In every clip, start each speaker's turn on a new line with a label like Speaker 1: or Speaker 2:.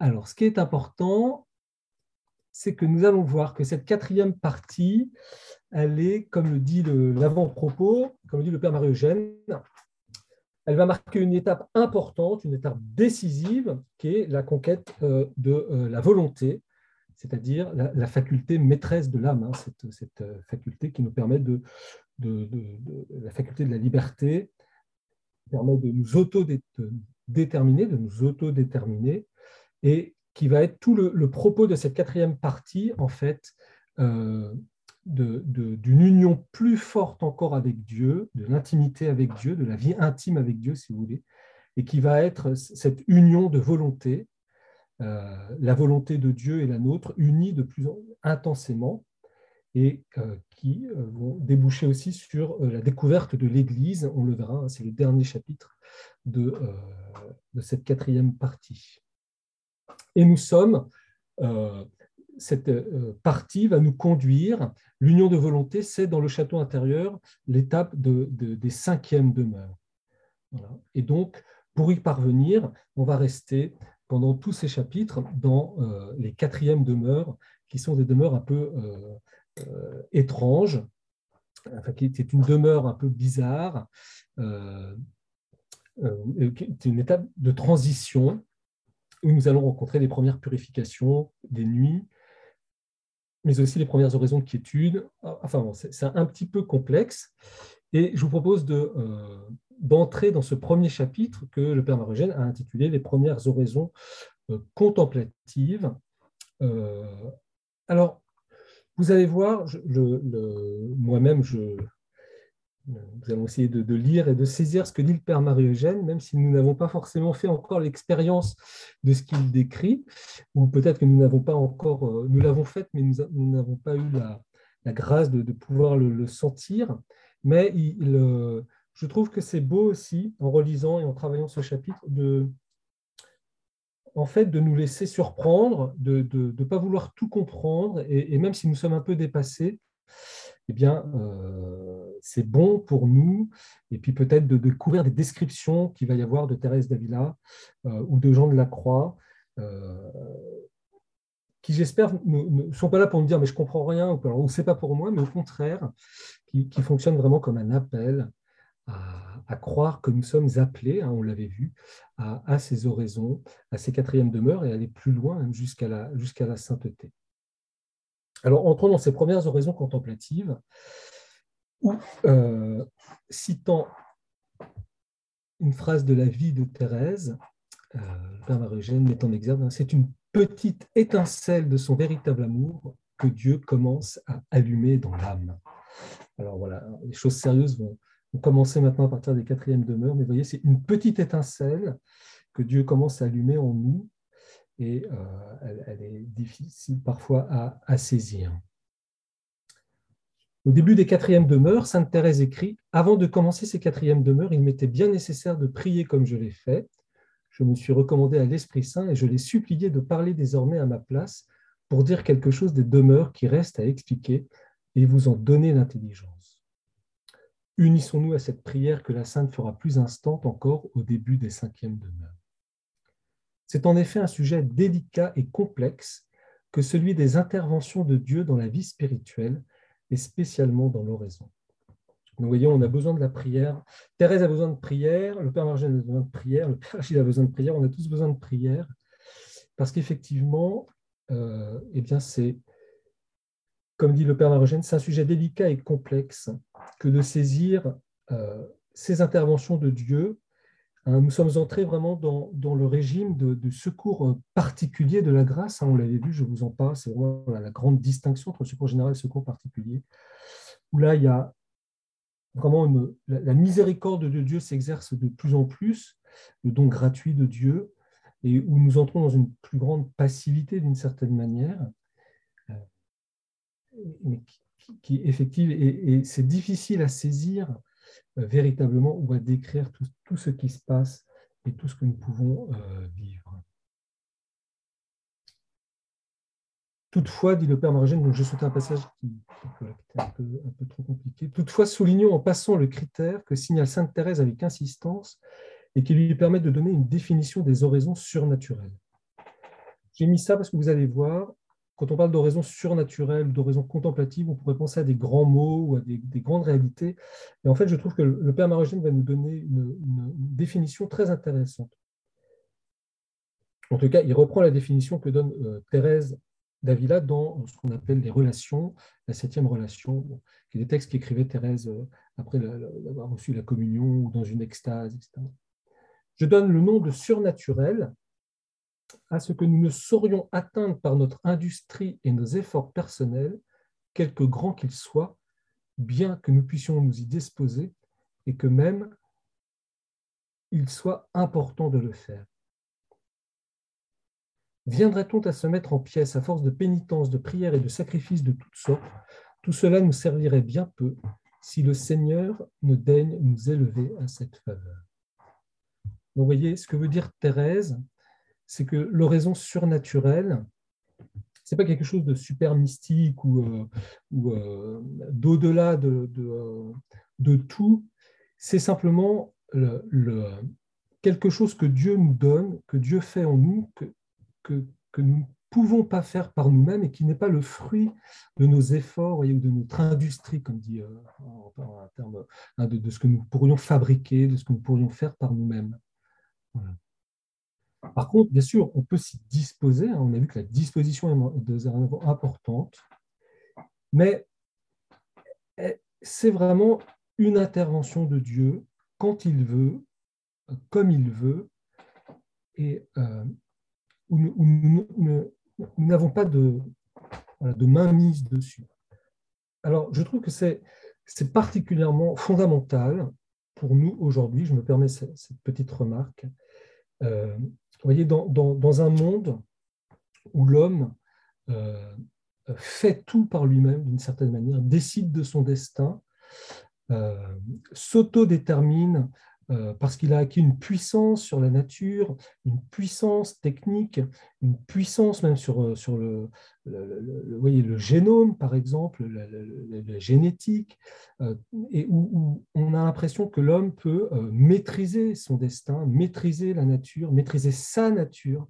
Speaker 1: Alors, ce qui est important, c'est que nous allons voir que cette quatrième partie, elle est, comme le dit l'avant-propos, comme le dit le Père Marie-Eugène, elle va marquer une étape importante, une étape décisive, qui est la conquête euh, de euh, la volonté, c'est-à-dire la, faculté maîtresse de l'âme, hein, cette, euh, faculté qui nous permet de, la faculté de la liberté, permet de nous autodéterminer, de nous autodéterminer, et qui va être tout le, propos de cette quatrième partie, en fait, euh, d'une union plus forte encore avec Dieu, de l'intimité avec Dieu, de la vie intime avec Dieu, si vous voulez, et qui va être cette union de volonté, euh, la volonté de Dieu et la nôtre, unies de plus en intensément, et euh, qui vont déboucher aussi sur la découverte de l'Église. On le verra, hein, c'est le dernier chapitre de cette quatrième partie. Et nous sommes, euh, cette euh, partie va nous conduire, l'union de volonté, c'est dans le château intérieur l'étape de, des cinquièmes demeures. Et donc, pour y parvenir, on va rester pendant tous ces chapitres dans euh, les quatrièmes demeures, qui sont des demeures un peu étranges, enfin, qui est une demeure un peu bizarre, euh, une étape de transition où nous allons rencontrer les premières purifications des nuits, mais aussi les premières oraisons de quiétude. Enfin, c'est un petit peu complexe. Et je vous propose euh, d'entrer dans ce premier chapitre que le Père Marogène a intitulé Les premières oraisons euh, contemplatives. Euh, alors, vous allez voir, moi-même, je, nous allons essayer de, lire et de saisir ce que dit le Père Marie-Eugène, même si nous n'avons pas forcément fait encore l'expérience de ce qu'il décrit, ou peut-être que nous n'avons pas encore, euh, nous l'avons fait, mais nous n'avons pas eu la, grâce de, pouvoir le, sentir. Mais euh, je trouve que c'est beau aussi, en relisant et en travaillant ce chapitre, de, en fait, de nous laisser surprendre, de ne pas vouloir tout comprendre, et, même si nous sommes un peu dépassés, eh bien, euh, c'est bon pour nous, et puis peut-être de, découvrir des descriptions qu'il va y avoir de Thérèse d'Avila euh, ou de Jean de la Croix, euh, qui j'espère ne sont pas là pour nous dire mais je comprends rien, ou c'est pas pour moi, mais au contraire, qui, qui fonctionnent vraiment comme un appel à, croire que nous sommes appelés, hein, on l'avait vu, à, ces oraisons, à ces quatrièmes demeures et aller plus loin la, jusqu'à la sainteté. Alors, entrons dans ces premières oraisons contemplatives, où, euh, citant une phrase de la vie de Thérèse, euh, Père Marie-Eugène met en exergue, hein, c'est une petite étincelle de son véritable amour que Dieu commence à allumer dans l'âme. Alors voilà, les choses sérieuses vont, vont, commencer maintenant à partir des quatrièmes demeures, mais voyez, c'est une petite étincelle que Dieu commence à allumer en nous et euh, elle, est difficile parfois à, saisir. Au début des quatrièmes demeures, Sainte Thérèse écrit Avant de commencer ces quatrièmes demeures, il m'était bien nécessaire de prier comme je l'ai fait. Je me suis recommandé à l'Esprit Saint et je l'ai supplié de parler désormais à ma place pour dire quelque chose des demeures qui restent à expliquer et vous en donner l'intelligence. Unissons-nous à cette prière que la Sainte fera plus instante encore au début des cinquièmes demeures. C'est en effet un sujet délicat et complexe que celui des interventions de Dieu dans la vie spirituelle et spécialement dans l'oraison. Nous voyons, on a besoin de la prière. Thérèse a besoin de prière, le Père Margène a besoin de prière, le Père Gilles a besoin de prière, on a tous besoin de prière, parce qu'effectivement, euh, eh bien, c'est, comme dit le Père Margène, c'est un sujet délicat et complexe que de saisir euh, ces interventions de Dieu nous sommes entrés vraiment dans, le régime de, secours euh, particulier de la grâce. Hein, on l'avait vu, je vous en parle, c'est vraiment la, grande distinction entre secours général et secours particulier, où là, il y a vraiment la, miséricorde de Dieu s'exerce de plus en plus, le don gratuit de Dieu, et où nous entrons dans une plus grande passivité d'une certaine manière, euh, mais qui, est effective, et c'est difficile à saisir euh, véritablement ou à décrire tout, ce qui se passe et tout ce que nous pouvons euh, vivre. Toutefois, dit le Père Margène, donc je souhaite un passage qui, est un peu, un peu, trop compliqué. Toutefois, soulignons en passant le critère que signale Sainte Thérèse avec insistance et qui lui permet de donner une définition des oraisons surnaturelles. J'ai mis ça parce que vous allez voir, quand on parle d'oraison surnaturelle, d'oraison contemplative, on pourrait penser à des grands mots ou à des, grandes réalités. Et en fait, je trouve que le Père Marogène va nous donner une, définition très intéressante. En tout cas, il reprend la définition que donne euh, Thérèse d'Avila dans ce qu'on appelle les relations, la septième relation, qui est des textes qu'écrivait Thérèse euh, après avoir reçu la communion ou dans une extase, etc. Je donne le nom de surnaturel à ce que nous ne saurions atteindre par notre industrie et nos efforts personnels, quelque grands qu'ils soient, bien que nous puissions nous y disposer et que même il soit important de le faire. Viendrait-on à se mettre en pièces à force de pénitence, de prières et de sacrifices de toutes sortes? Tout cela nous servirait bien peu si le Seigneur ne daigne nous élever à cette faveur. Vous voyez, ce que veut dire Thérèse, c'est que l'oraison surnaturelle, ce n'est pas quelque chose de super mystique ou, euh, euh, d'au-delà de, de, tout, c'est simplement le, quelque chose que Dieu nous donne, que Dieu fait en nous, que, que, nous ne pouvons pas faire par nous-mêmes et qui n'est pas le fruit de nos efforts ou de notre industrie, comme dit euh, en, termes hein, de, de, ce que nous pourrions fabriquer, de ce que nous pourrions faire par nous-mêmes. Voilà. Par contre, bien sûr, on peut s'y disposer. Hein. On a vu que la disposition est importante, mais eh, c'est vraiment une intervention de Dieu quand il veut, comme il veut, et euh, où, nous n'avons pas de, de mainmise dessus. Alors, je trouve que c'est particulièrement fondamental pour nous aujourd'hui, je me permets cette, petite remarque, euh, vous voyez, dans, un monde où l'homme euh, fait tout par lui-même, d'une certaine manière, décide de son destin, euh, s'autodétermine euh, parce qu'il a acquis une puissance sur la nature, une puissance technique, une puissance même sur, euh, sur le, voyez, le génome, par exemple, la, génétique, euh, et où, on a l'impression que l'homme peut maîtriser son destin, maîtriser la nature, maîtriser sa nature,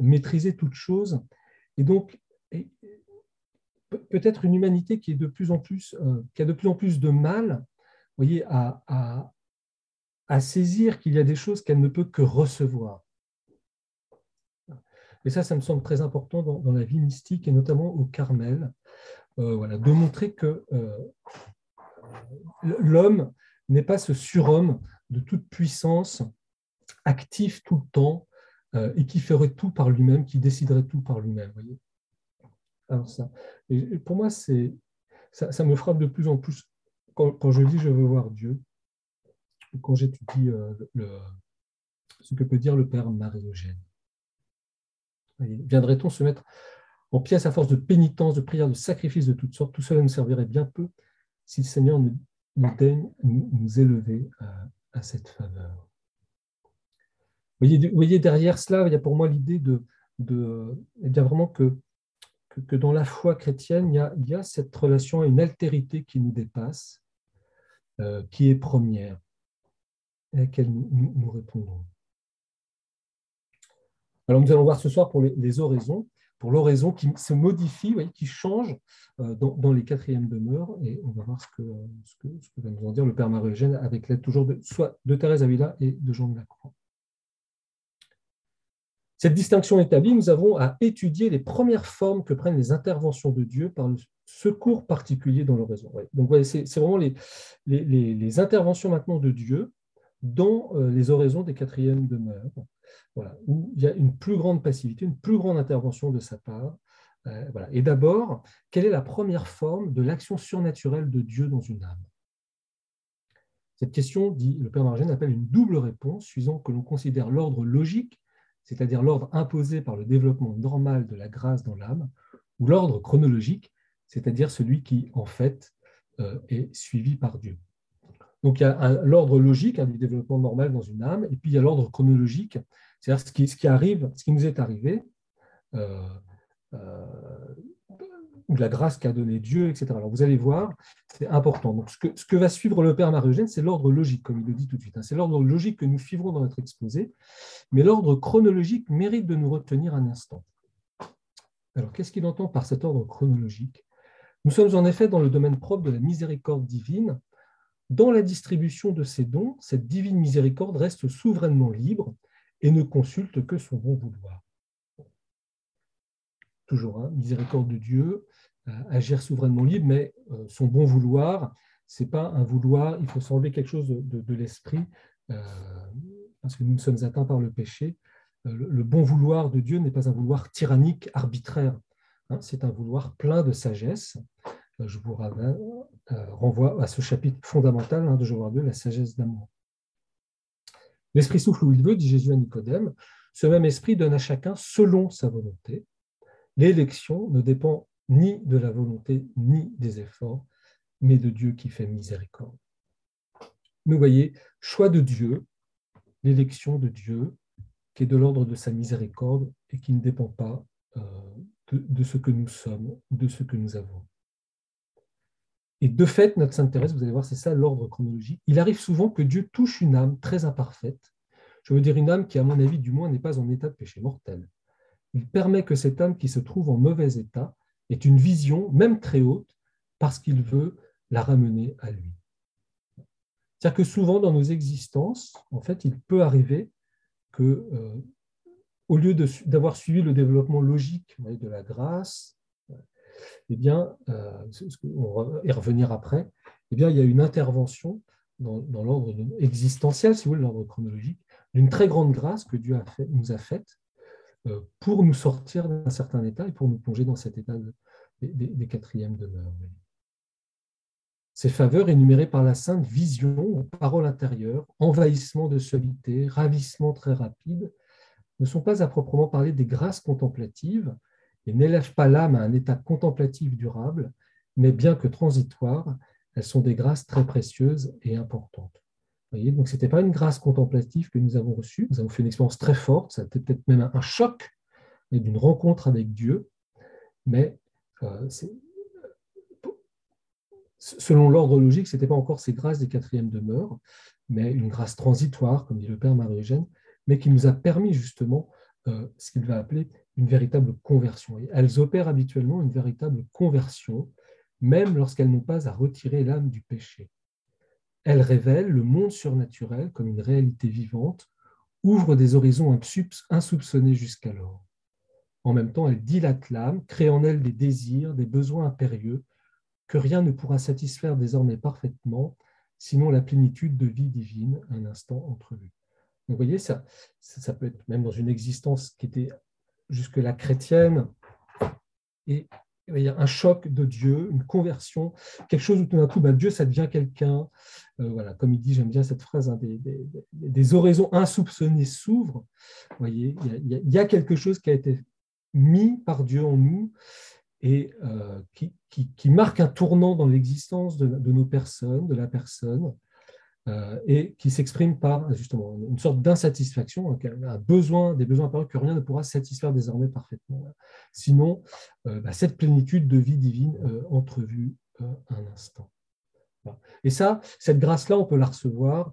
Speaker 1: maîtriser toute chose. Et donc, peut-être une humanité qui, est de plus en plus, qui a de plus en plus de mal voyez, à, à saisir qu'il y a des choses qu'elle ne peut que recevoir. Et ça, ça me semble très important dans, la vie mystique et notamment au Carmel, euh, voilà, de montrer que euh, l'homme n'est pas ce surhomme de toute puissance, actif tout le temps euh, et qui ferait tout par lui-même, qui déciderait tout par lui-même. Alors ça, pour moi, ça, me frappe de plus en plus quand je dis je veux voir Dieu quand j'étudie euh, ce que peut dire le Père Marie-Eugène. Viendrait-on se mettre en pièces à force de pénitence, de prière, de sacrifices de toutes sortes? Tout cela nous servirait bien peu si le Seigneur nous, daigne nous, élever à, cette faveur. Vous voyez, derrière cela, il y a pour moi l'idée de, eh bien vraiment que, que, dans la foi chrétienne, il y, a, il y a cette relation à une altérité qui nous dépasse, euh, qui est première à laquelle nous, répondrons. Alors nous allons voir ce soir pour les, oraisons, pour l'oraison qui se modifie, qui change euh, dans, les quatrièmes demeures, et on va voir ce que, va nous en dire le Père Marie-Eugène avec l'aide toujours de, soit de Thérèse Avila et de Jean de Lacroix. Cette distinction établie, nous avons à étudier les premières formes que prennent les interventions de Dieu par le secours particulier dans l'oraison. Donc c'est vraiment les, interventions maintenant de Dieu dans euh, les oraisons des quatrièmes demeures, voilà, où il y a une plus grande passivité, une plus grande intervention de sa part. Euh. Et d'abord, quelle est la première forme de l'action surnaturelle de Dieu dans une âme? Cette question, dit le Père Margène, appelle une double réponse, suivant que l'on considère l'ordre logique, c'est-à-dire l'ordre imposé par le développement normal de la grâce dans l'âme, ou l'ordre chronologique, c'est-à-dire celui qui, en fait, euh, est suivi par Dieu. Donc il y a l'ordre logique hein, du développement normal dans une âme, et puis il y a l'ordre chronologique, c'est-à-dire ce qui, arrive, ce qui nous est arrivé, euh, euh, ou la grâce qu'a donné Dieu, etc. Alors vous allez voir, c'est important. Donc ce que, ce que, va suivre le Père Marie-Eugène, c'est l'ordre logique, comme il le dit tout de suite. Hein. C'est l'ordre logique que nous suivrons dans notre exposé, mais l'ordre chronologique mérite de nous retenir un instant. Alors qu'est-ce qu'il entend par cet ordre chronologique? Nous sommes en effet dans le domaine propre de la miséricorde divine. Dans la distribution de ses dons, cette divine miséricorde reste souverainement libre et ne consulte que son bon vouloir toujours, hein, miséricorde de Dieu, euh, agir souverainement libre, mais euh, son bon vouloir, ce n'est pas un vouloir, il faut s'enlever quelque chose de, l'esprit, euh, parce que nous sommes atteints par le péché. Le, bon vouloir de Dieu n'est pas un vouloir tyrannique, arbitraire, hein, c'est un vouloir plein de sagesse. Je vous renvoie à ce chapitre fondamental hein, de Jean 2, la sagesse d'amour. L'esprit souffle où il veut, dit Jésus à Nicodème. Ce même esprit donne à chacun selon sa volonté. L'élection ne dépend ni de la volonté ni des efforts, mais de Dieu qui fait miséricorde. Nous voyez, choix de Dieu, l'élection de Dieu, qui est de l'ordre de sa miséricorde et qui ne dépend pas euh, de, ce que nous sommes de ce que nous avons. Et de fait, notre Sainte Thérèse, vous allez voir, c'est ça l'ordre chronologique. Il arrive souvent que Dieu touche une âme très imparfaite. Je veux dire une âme qui, à mon avis, du moins, n'est pas en état de péché mortel il permet que cette âme qui se trouve en mauvais état ait une vision, même très haute, parce qu'il veut la ramener à lui. C'est-à-dire que souvent dans nos existences, en fait, il peut arriver que, euh, au lieu d'avoir suivi le développement logique de la grâce, eh euh, revenir après, eh il y a une intervention dans, l'ordre existentiel, si vous voulez, l'ordre chronologique, d'une très grande grâce que Dieu nous a faite, euh, pour nous sortir d'un certain état et pour nous plonger dans cet état des, quatrièmes demeures. Ces faveurs énumérées par la Sainte, vision, parole intérieure, envahissement de solité, ravissement très rapide, ne sont pas à proprement parler des grâces contemplatives et n'élèvent pas l'âme à un état contemplatif durable, mais bien que transitoires, elles sont des grâces très précieuses et importantes donc, ce n'était pas une grâce contemplative que nous avons reçue. Nous avons fait une expérience très forte. Ça a été peut-être même un choc d'une rencontre avec Dieu. Mais euh, selon l'ordre logique, ce n'était pas encore ces grâces des quatrièmes demeures, mais une grâce transitoire, comme dit le Père Marie-Eugène, mais qui nous a permis justement euh, ce qu'il va appeler une véritable conversion. elles opèrent habituellement une véritable conversion, même lorsqu'elles n'ont pas à retirer l'âme du péché. Elle révèle le monde surnaturel comme une réalité vivante, ouvre des horizons insoupçonnés jusqu'alors. En même temps, elle dilate l'âme, crée en elle des désirs, des besoins impérieux, que rien ne pourra satisfaire désormais parfaitement, sinon la plénitude de vie divine un instant entrevue. vous voyez, ça, ça peut être même dans une existence qui était jusque-là chrétienne, et il y a un choc de Dieu, une conversion, quelque chose où tout d'un coup, bah, Dieu, ça devient quelqu'un. Euh, voilà, comme il dit, j'aime bien cette phrase, hein, des, oraisons insoupçonnées s'ouvrent. Voyez, il y, a, quelque chose qui a été mis par Dieu en nous et euh, qui, marque un tournant dans l'existence de, nos personnes, de la personne, euh, et qui s'exprime par justement une sorte d'insatisfaction, un besoin, des besoins apparus que rien ne pourra satisfaire désormais parfaitement. Sinon, euh, bah, cette plénitude de vie divine euh, entrevue un instant. Et ça, cette grâce-là, on peut la recevoir,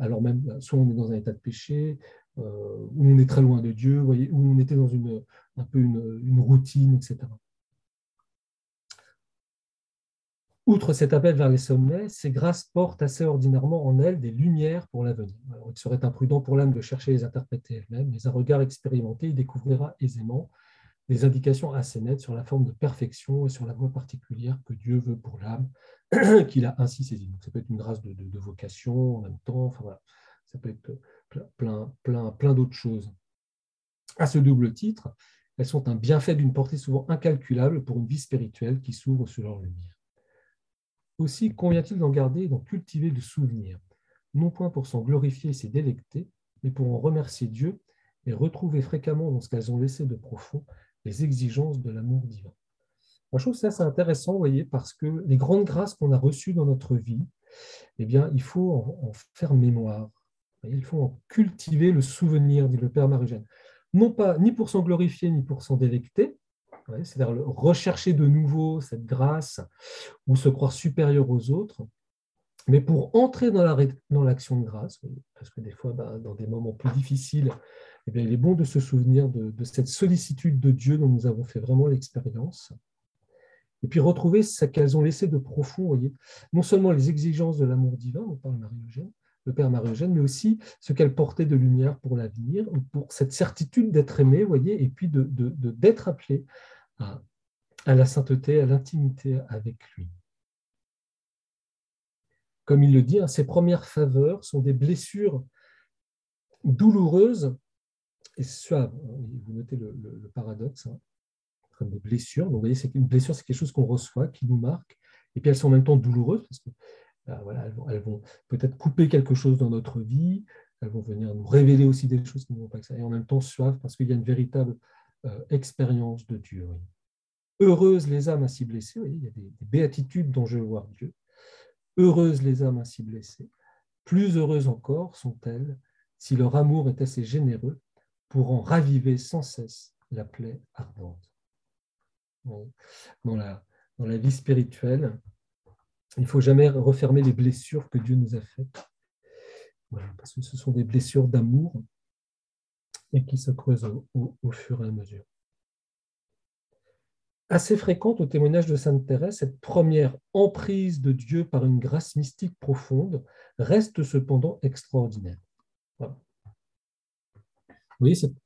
Speaker 1: alors même, soit on est dans un état de péché, où on est très loin de Dieu, voyez, où on était dans une, un peu une routine, etc. Outre cet appel vers les sommets, ces grâces portent assez ordinairement en elles des lumières pour l'avenir. Il serait imprudent pour l'âme de chercher à les interpréter elle-même, mais un regard expérimenté y découvrira aisément des indications assez nettes sur la forme de perfection et sur la voie particulière que Dieu veut pour l'âme, qu'il a ainsi saisie. Ça peut être une grâce de, vocation en même temps, ça peut être plein, plein, plein d'autres choses. À ce double titre, elles sont un bienfait d'une portée souvent incalculable pour une vie spirituelle qui s'ouvre sur leur lumière. Aussi convient-il d'en garder et d'en cultiver le souvenir, non point pour s'en glorifier et s'y délecter, mais pour en remercier Dieu et retrouver fréquemment dans ce qu'elles ont laissé de profond les exigences de l'amour divin. Je trouve ça intéressant, voyez, parce que les grandes grâces qu'on a reçues dans notre vie, eh bien, il faut en, faire mémoire. il faut en cultiver le souvenir, dit le Père Marugène. Non pas ni pour s'en glorifier, ni pour s'en délecter, c'est-à-dire rechercher de nouveau cette grâce ou se croire supérieur aux autres. Mais pour entrer dans l'action la, de grâce, parce que des fois, bah, dans des moments plus difficiles, eh bien, il est bon de se souvenir de, de, cette sollicitude de Dieu dont nous avons fait vraiment l'expérience. Et puis retrouver ce qu'elles ont laissé de profond, voyez, non seulement les exigences de l'amour divin, on parle Marie-Eugène, le Père Marie-Eugène, mais aussi ce qu'elle portait de lumière pour l'avenir, pour cette certitude d'être aimé, voyez, et puis d'être de, de, appelé à, la sainteté, à l'intimité avec lui. Comme il le dit, hein, ses premières faveurs sont des blessures douloureuses et suaves. Vous notez le, paradoxe, hein, des blessures. Donc, vous voyez, c'est une blessure, c'est quelque chose qu'on reçoit, qui nous marque, et puis elles sont en même temps douloureuses parce que voilà, elles vont, peut-être couper quelque chose dans notre vie, elles vont venir nous révéler aussi des choses qui ne vont pas que ça, et en même temps suaves parce qu'il y a une véritable euh, expérience de Dieu. Heureuses les âmes ainsi blessées, il y a des, béatitudes dont je veux voir Dieu. Heureuses les âmes ainsi blessées. Plus heureuses encore sont-elles si leur amour est assez généreux pour en raviver sans cesse la plaie ardente. Dans la, dans la vie spirituelle, il ne faut jamais refermer les blessures que Dieu nous a faites, parce que ce sont des blessures d'amour et qui se creusent au, fur et à mesure. Assez fréquente au témoignage de Sainte Thérèse, cette première emprise de Dieu par une grâce mystique profonde reste cependant extraordinaire. Vous voyez, cette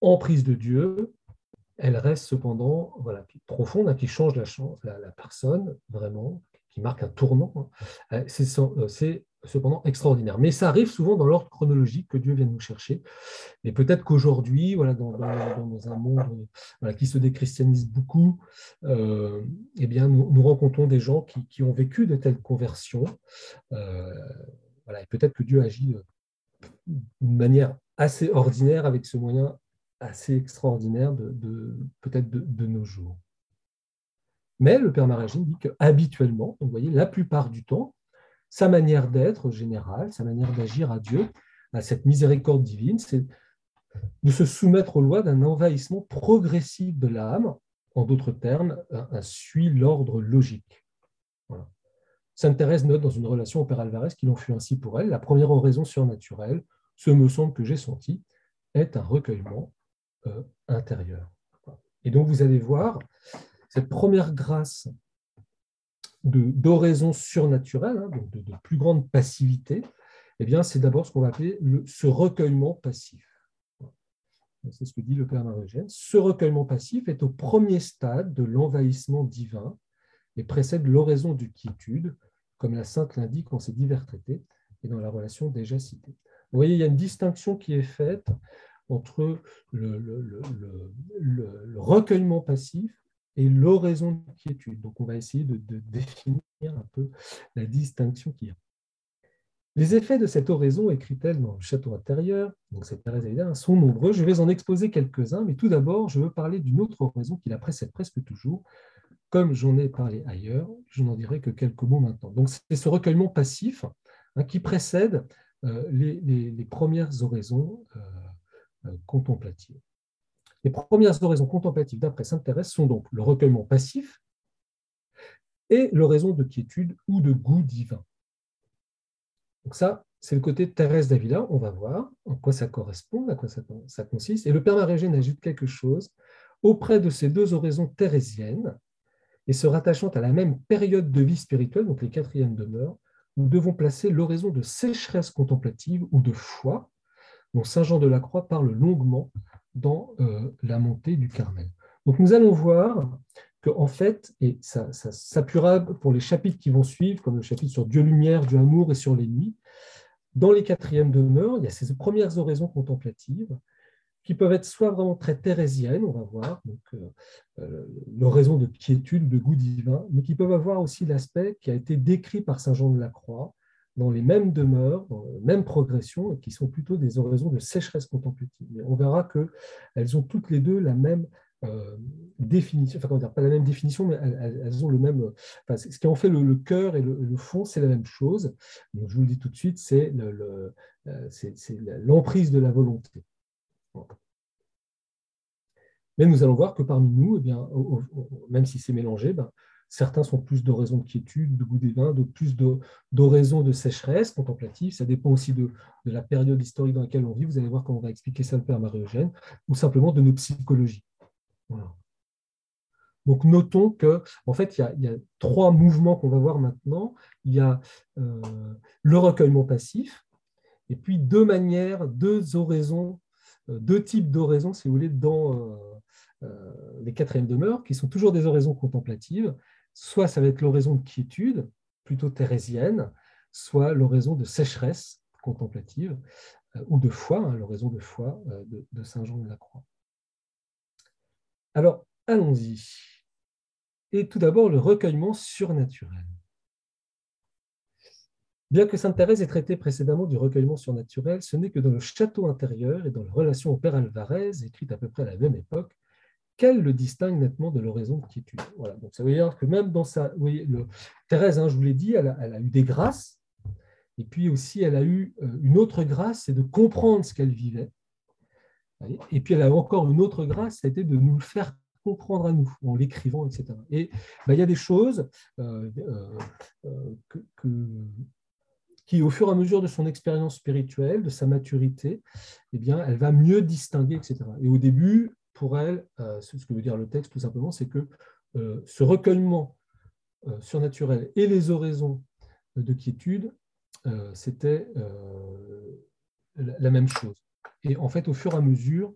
Speaker 1: emprise de Dieu, elle reste cependant profonde, hein, qui change la personne vraiment, qui marque un tournant, hein. euh, euh, c'est cependant extraordinaire. Mais ça arrive souvent dans l'ordre chronologique que Dieu vient nous chercher. Et peut-être qu'aujourd'hui, voilà, dans, un monde qui se déchristianise beaucoup, euh, eh bien, nous, rencontrons des gens qui, ont vécu de telles conversions. voilà, et peut-être que Dieu agit d'une manière assez ordinaire avec ce moyen assez extraordinaire de, peut-être de nos jours. Mais le Père Maragine dit qu'habituellement, vous voyez, la plupart du temps, sa manière d'être générale, sa manière d'agir à Dieu, à cette miséricorde divine, c'est de se soumettre aux lois d'un envahissement progressif de l'âme, en d'autres termes, un, suit l'ordre logique. Sainte Thérèse note dans une relation au Père Alvarez qu'il en fut ainsi pour elle. La première raison surnaturelle, ce me semble que j'ai senti, est un recueillement euh, intérieur. Et donc vous allez voir, cette première grâce d'oraison surnaturelle, hein, de, plus grande passivité, eh bien, c'est d'abord ce qu'on va appeler le, ce recueillement passif. C'est ce que dit le Père Marogène. Ce recueillement passif est au premier stade de l'envahissement divin et précède l'oraison du quiétude, comme la Sainte l'indique dans ses divers traités et dans la relation déjà citée. Vous voyez, il y a une distinction qui est faite entre le, le recueillement passif et l'oraison de quiétude. Donc, on va essayer de, définir un peu la distinction qu'il y a. Les effets de cette oraison, écrit-elle dans le château intérieur, donc cette Thérèse sont nombreux. Je vais en exposer quelques-uns, mais tout d'abord, je veux parler d'une autre oraison qui la précède presque toujours. Comme j'en ai parlé ailleurs, je n'en dirai que quelques mots maintenant. Donc, c'est ce recueillement passif hein, qui précède euh, les, premières oraisons euh, euh, contemplatives. Les premières oraisons contemplatives d'après Sainte Thérèse sont donc le recueillement passif et l'oraison de quiétude ou de goût divin. Donc ça, c'est le côté Thérèse d'Avila. On va voir en quoi ça correspond, à quoi ça, consiste. Et le Père Marégène ajoute quelque chose auprès de ces deux oraisons thérésiennes et se rattachant à la même période de vie spirituelle, donc les quatrièmes demeures, nous devons placer l'oraison de sécheresse contemplative ou de foi, dont Saint Jean de la Croix parle longuement dans euh, la montée du Carmel. Donc nous allons voir que en fait, et ça, ça s'appuiera pour les chapitres qui vont suivre, comme le chapitre sur Dieu lumière, Dieu amour et sur les nuits, dans les quatrièmes demeures, il y a ces premières oraisons contemplatives qui peuvent être soit vraiment très thérésiennes, on va voir, donc euh, euh, l'oraison de quiétude, de goût divin, mais qui peuvent avoir aussi l'aspect qui a été décrit par Saint Jean de la Croix, dans les mêmes demeures, dans la même progression, et qui sont plutôt des oraisons de sécheresse contemplative. on verra qu'elles ont toutes les deux la même euh, définition, enfin, comment dire, pas la même définition, mais elles, ont le même. Enfin, ce qui en fait le, cœur et le, fond, c'est la même chose. Donc, je vous le dis tout de suite, c'est euh, l'emprise de la volonté. Mais nous allons voir que parmi nous, eh bien, même si c'est mélangé, ben, certains sont plus d'oraisons de quiétude, de goût des vins, d'autres plus d'oraisons de sécheresse contemplative. Ça dépend aussi de, la période historique dans laquelle on vit. Vous allez voir comment on va expliquer ça le Père Marie-Eugène, ou simplement de notre psychologie. Donc notons que, en fait, il y a, trois mouvements qu'on va voir maintenant. Il y a euh, le recueillement passif, et puis deux manières, deux oraisons, euh, deux types d'oraisons, si vous voulez, dans euh, les quatrièmes demeures, qui sont toujours des oraisons contemplatives. Soit ça va être l'oraison de quiétude, plutôt thérésienne, soit l'oraison de sécheresse contemplative, ou de foi, hein, l'oraison de foi de, de Saint Jean de la Croix. Alors, allons-y et tout d'abord le recueillement surnaturel. Bien que Sainte Thérèse ait traité précédemment du recueillement surnaturel, ce n'est que dans le château intérieur et dans la relation au Père Alvarez, écrite à peu près à la même époque, qu'elle le distingue nettement de l'oraison de quiétude? Voilà, donc ça veut dire que même dans sa... Oui, le, Thérèse, hein, je vous l'ai dit, elle a, eu des grâces, et puis aussi elle a eu euh, une autre grâce, c'est de comprendre ce qu'elle vivait. Et puis elle a encore une autre grâce, c'était de nous le faire comprendre à nous en l'écrivant, etc. Et bah, il y a des choses euh, euh, qui, au fur et à mesure de son expérience spirituelle, de sa maturité, eh bien, elle va mieux distinguer, etc. Et au début, pour elle, ce que veut dire le texte, tout simplement, c'est que ce recueillement surnaturel et les oraisons de quiétude, c'était la même chose. Et en fait, au fur et à mesure,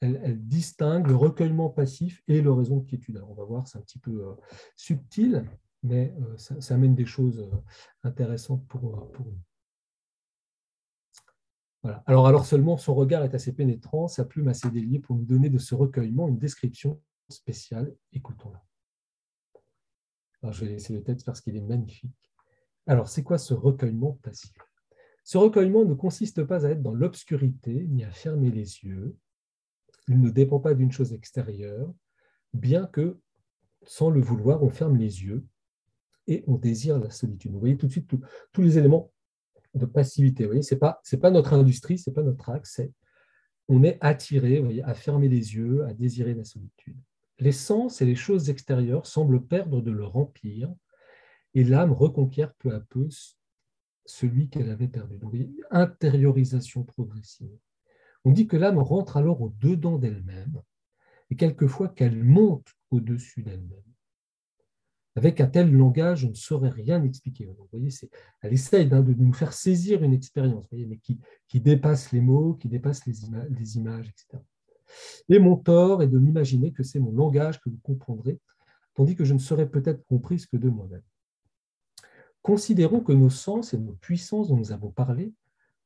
Speaker 1: elle, distingue le recueillement passif et l'oraison de quiétude. on va voir, c'est un petit peu euh, subtil, mais euh, ça, amène des choses euh, intéressantes pour, nous. Alors seulement, son regard est assez pénétrant, sa plume assez déliée pour nous donner de ce recueillement une description spéciale. Écoutons-la. Alors, je vais laisser le texte parce qu'il est magnifique. Alors, c'est quoi ce recueillement passif? Ce recueillement ne consiste pas à être dans l'obscurité ni à fermer les yeux, il ne dépend pas d'une chose extérieure, bien que, sans le vouloir, on ferme les yeux et on désire la solitude. Vous voyez tout de suite tous les éléments de passivité. Ce n'est pas, pas notre industrie, ce n'est pas notre axe, on est attiré voyez, à fermer les yeux, à désirer la solitude. Les sens et les choses extérieures semblent perdre de leur empire et l'âme reconquiert peu à peu celui qu'elle avait perdu. Donc, intériorisation progressive. On dit que l'âme rentre alors au-dedans d'elle-même et quelquefois qu'elle monte au-dessus d'elle-même. Avec un tel langage, on ne saurait rien expliquer. voyez, elle essaye de nous faire saisir une expérience, mais qui, dépasse les mots, qui dépasse les, images, etc. Et mon tort est de m'imaginer que c'est mon langage que vous comprendrez, tandis que je ne serais peut-être comprise que de moi-même. Considérons que nos sens et nos puissances dont nous avons parlé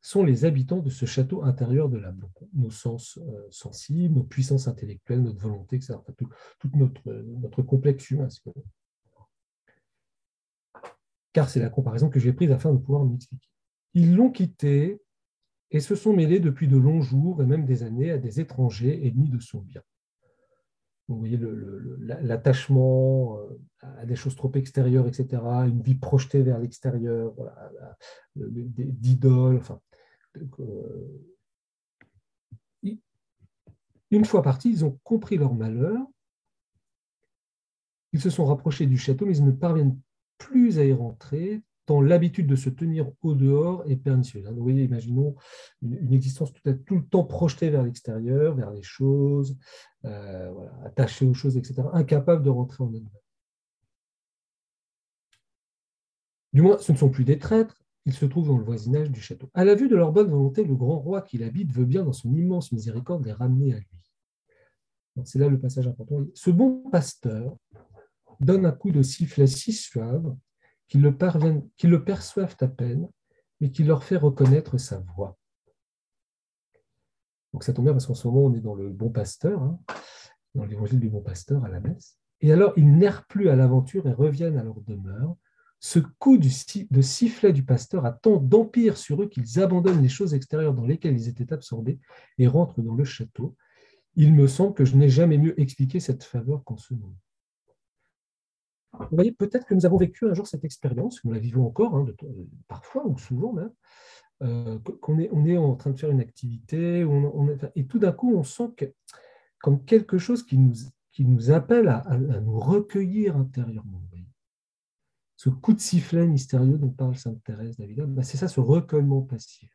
Speaker 1: sont les habitants de ce château intérieur de l'âme. Nos sens euh, sensibles, nos puissances intellectuelles, notre volonté, etc. tout, notre, notre complexe humain. Car c'est la comparaison que j'ai prise afin de pouvoir m'expliquer. Ils l'ont quitté et se sont mêlés depuis de longs jours et même des années à des étrangers ennemis de son bien. Vous voyez l'attachement euh, à des choses trop extérieures, etc., une vie projetée vers l'extérieur, d'idoles, enfin, euh, une fois partis, ils ont compris leur malheur, ils se sont rapprochés du château, mais ils ne parviennent plus à y rentrer, tant l'habitude de se tenir au dehors est pernicieuse. Vous voyez, imaginons une, existence tout, tout, le temps projetée vers l'extérieur, vers les choses, euh, attachée aux choses, etc., incapable de rentrer en elle-même. Du moins, ce ne sont plus des traîtres, ils se trouvent dans le voisinage du château. À la vue de leur bonne volonté, le grand roi qui l'habite veut bien, dans son immense miséricorde, les ramener à lui. C'est là le passage important. Ce bon pasteur donne un coup de sifflet si suave qu'ils le, perçoivent à peine, mais qui leur fait reconnaître sa voix. Donc ça tombe bien parce qu'en ce moment, on est dans le bon pasteur, hein, dans l'évangile du bon pasteur à la messe. Et alors, ils n'errent plus à l'aventure et reviennent à leur demeure, ce coup de sifflet du pasteur a tant d'empire sur eux qu'ils abandonnent les choses extérieures dans lesquelles ils étaient absorbés et rentrent dans le château. Il me semble que je n'ai jamais mieux expliqué cette faveur qu'en ce moment. Vous voyez, peut-être que nous avons vécu un jour cette expérience, nous la vivons encore, hein, parfois ou souvent même, euh, qu'on est, en train de faire une activité, et tout d'un coup, on sent que comme quelque chose qui nous, appelle à, nous recueillir intérieurement. Ce coup de sifflet mystérieux dont parle Sainte Thérèse d'Avila, ben, c'est ça, ce recueillement passif.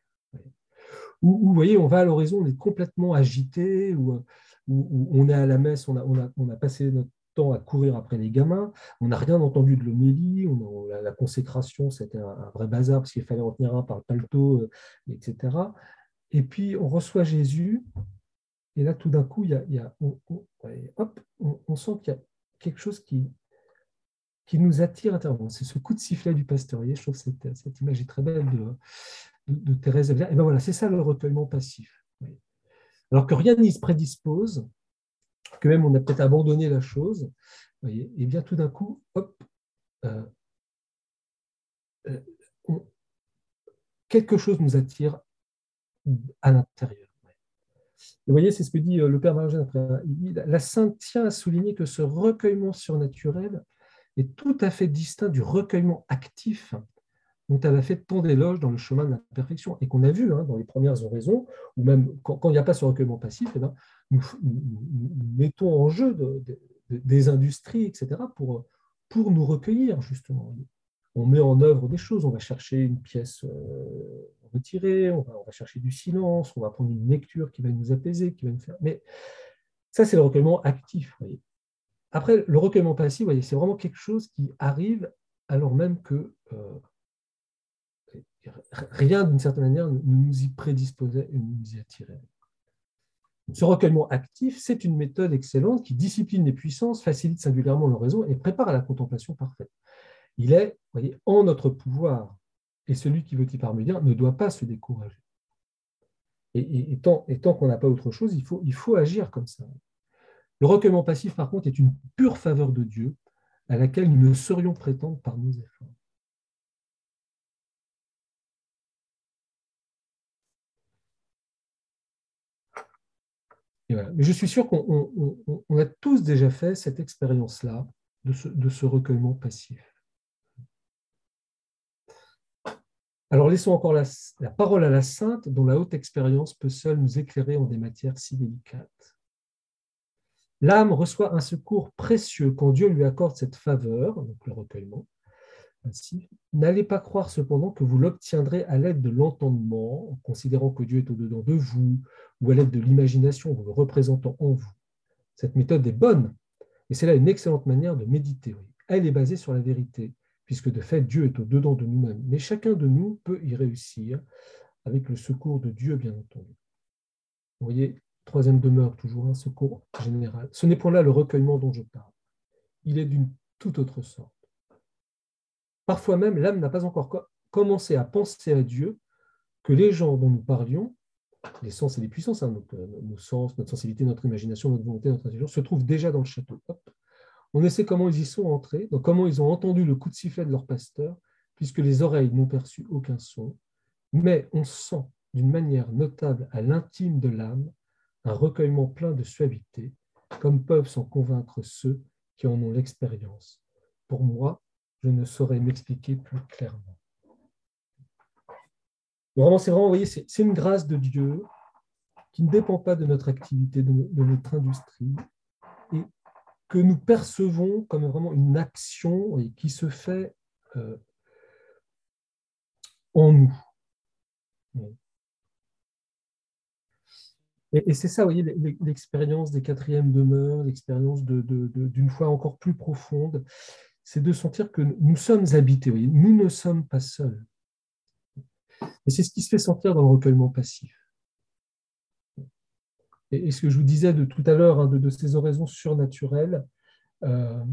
Speaker 1: Où, vous voyez, on va à l'horizon, on est complètement agité, ou on est à la messe, on a, on a passé notre à courir après les gamins, on n'a rien entendu de l'homélie, la, consécration, c'était un, vrai bazar parce qu'il fallait en tenir un par le paletot, euh, etc. Et puis on reçoit Jésus, et là tout d'un coup, on, sent qu'il y a quelque chose qui, qui nous attire intérieurement. C'est ce coup de sifflet du pasteurier, je trouve cette, image est très belle de, de, Thérèse Et ben voilà, c'est ça le recueillement passif. Alors que rien n'y se prédispose, que même on a peut-être abandonné la chose, et bien tout d'un coup, hop, euh, euh, quelque chose nous attire à l'intérieur. Vous voyez, c'est ce que dit euh, le Père Marogène après. Il dit, la Sainte tient à souligner que ce recueillement surnaturel est tout à fait distinct du recueillement actif dont elle a fait tant d'éloges dans le chemin de la perfection, et qu'on a vu hein, dans les premières oraisons, ou même quand, il n'y a pas ce recueillement passif, eh ben, nous, mettons en jeu des industries, etc., pour, pour nous recueillir, justement. On met en œuvre des choses, on va chercher une pièce euh, retirée, on va, chercher du silence, on va prendre une lecture qui va nous apaiser, qui va nous faire... Mais ça, c'est le recueillement actif. Après, le recueillement passif, c'est vraiment quelque chose qui arrive alors même que... Euh, rien, d'une certaine manière, ne nous y prédisposait et nous y attirait. Ce recueillement actif, c'est une méthode excellente qui discipline les puissances, facilite singulièrement leur raison et prépare à la contemplation parfaite. Il est voyez, en notre pouvoir, et celui qui veut y parvenir ne doit pas se décourager. Et, tant, qu'on n'a pas autre chose, il faut, il faut agir comme ça. Le recueillement passif, par contre, est une pure faveur de Dieu à laquelle nous ne saurions prétendre par nos efforts. Je suis sûr qu'on a tous déjà fait cette expérience-là de ce, recueillement passif. Alors laissons encore la, la, parole à la sainte dont la haute expérience peut seule nous éclairer en des matières si délicates. L'âme reçoit un secours précieux quand Dieu lui accorde cette faveur, donc le recueillement, N'allez pas croire cependant que vous l'obtiendrez à l'aide de l'entendement, en considérant que Dieu est au-dedans de vous, ou à l'aide de l'imagination, en le représentant en vous. Cette méthode est bonne, et c'est là une excellente manière de méditer. Elle est basée sur la vérité, puisque de fait, Dieu est au-dedans de nous-mêmes. Mais chacun de nous peut y réussir, avec le secours de Dieu, bien entendu. Vous voyez, troisième demeure, toujours un secours général. Ce n'est point là le recueillement dont je parle. Il est d'une toute autre sorte. Parfois même, l'âme n'a pas encore commencé à penser à Dieu que les gens dont nous parlions, les sens et les puissances, hein, euh, nos sens, notre sensibilité, notre imagination, notre volonté, notre intelligence, se trouvent déjà dans le château. On ne sait comment ils y sont entrés, comment ils ont entendu le coup de sifflet de leur pasteur, puisque les oreilles n'ont perçu aucun son, mais on sent d'une manière notable à l'intime de l'âme un recueillement plein de suavité, comme peuvent s'en convaincre ceux qui en ont l'expérience. Pour moi, je ne saurais m'expliquer plus clairement. Vraiment, c'est vraiment, vous voyez, c'est une grâce de Dieu qui ne dépend pas de notre activité, de, notre industrie, et que nous percevons comme vraiment une action qui se fait euh, en nous. Et, c'est ça, vous voyez, l'expérience des quatrièmes demeures, l'expérience d'une foi encore plus profonde c'est de sentir que nous sommes habités. Nous ne sommes pas seuls. Et c'est ce qui se fait sentir dans le recueillement passif. Et, ce que je vous disais de tout à l'heure, hein, de, ces oraisons surnaturelles, euh,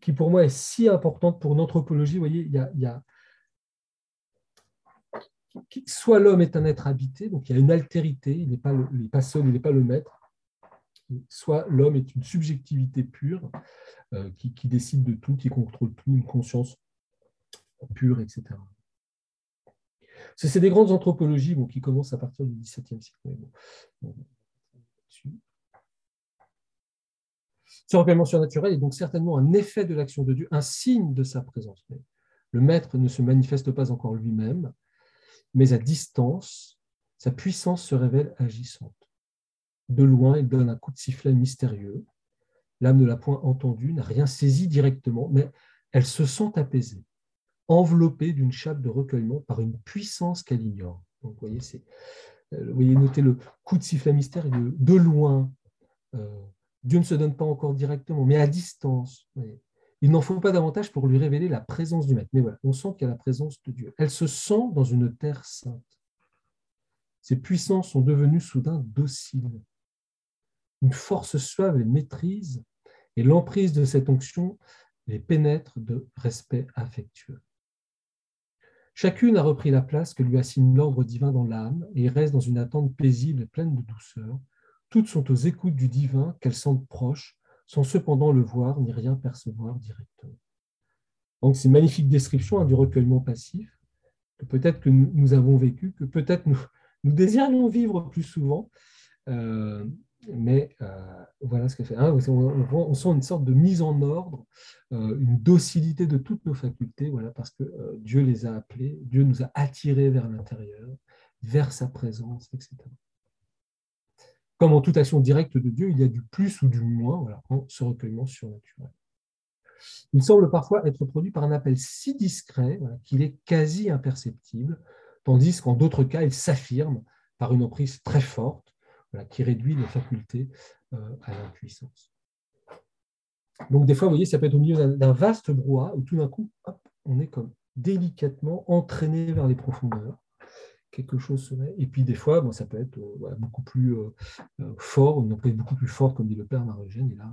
Speaker 1: qui, pour moi est si importante pour l'anthropologie, vous voyez, il y a, soit l'homme est un être habité, donc il y a une altérité, il n'est pas seul, il n'est pas le maître, soit l'homme est une subjectivité pure euh, qui, décide de tout, qui contrôle tout, une conscience pure, etc. C'est des grandes anthropologies qui commencent à partir du XVIIe siècle. Ce recueillement surnaturel est donc certainement un effet de l'action de Dieu, un signe de sa présence. Le maître ne se manifeste pas encore lui-même, mais à distance, sa puissance se révèle agissante. De loin, il donne un coup de sifflet mystérieux. L'âme ne l'a point entendu, n'a rien saisi directement, mais elle se sent apaisée, enveloppée d'une chape de recueillement par une puissance qu'elle ignore. Vous voyez, c'est, euh, voyez, notez le coup de sifflet mystérieux, de loin. Euh, Dieu ne se donne pas encore directement, mais à distance. Il n'en faut pas davantage pour lui révéler la présence du Maître. Mais voilà, on sent qu'il y a la présence de Dieu. Elle se sent dans une terre sainte. Ses puissances sont devenues soudain dociles. Une force suave les maîtrise, et l'emprise de cette onction les pénètre de respect affectueux. Chacune a repris la place que lui assigne l'ordre divin dans l'âme et reste dans une attente paisible et pleine de douceur. Toutes sont aux écoutes du divin qu'elles sentent proches, sans cependant le voir ni rien percevoir directement. Donc, c'est une magnifique description hein, du recueillement passif, que peut-être que nous, avons vécu, que peut-être nous, nous désirions vivre plus souvent. Euh, mais euh, voilà ce qu'elle fait. Hein, on, sent une sorte de mise en ordre, euh, une docilité de toutes nos facultés, voilà, parce que Dieu les a appelés, Dieu nous a attirés vers l'intérieur, vers sa présence, etc. Comme en toute action directe de Dieu, il y a du plus ou du moins voilà, en ce recueillement surnaturel. Il semble parfois être produit par un appel si discret qu'il est quasi imperceptible, tandis qu'en d'autres cas, il s'affirme par une emprise très forte qui réduit les facultés euh, à l'impuissance. Donc des fois, vous voyez, ça peut être au milieu d'un vaste brouhaha où tout d'un coup, on est comme délicatement entraîné vers les profondeurs quelque chose se met. Et puis des fois, bon, ça peut être euh, beaucoup plus euh, fort, une emprise beaucoup plus forte, comme dit le père Marogène. Et là,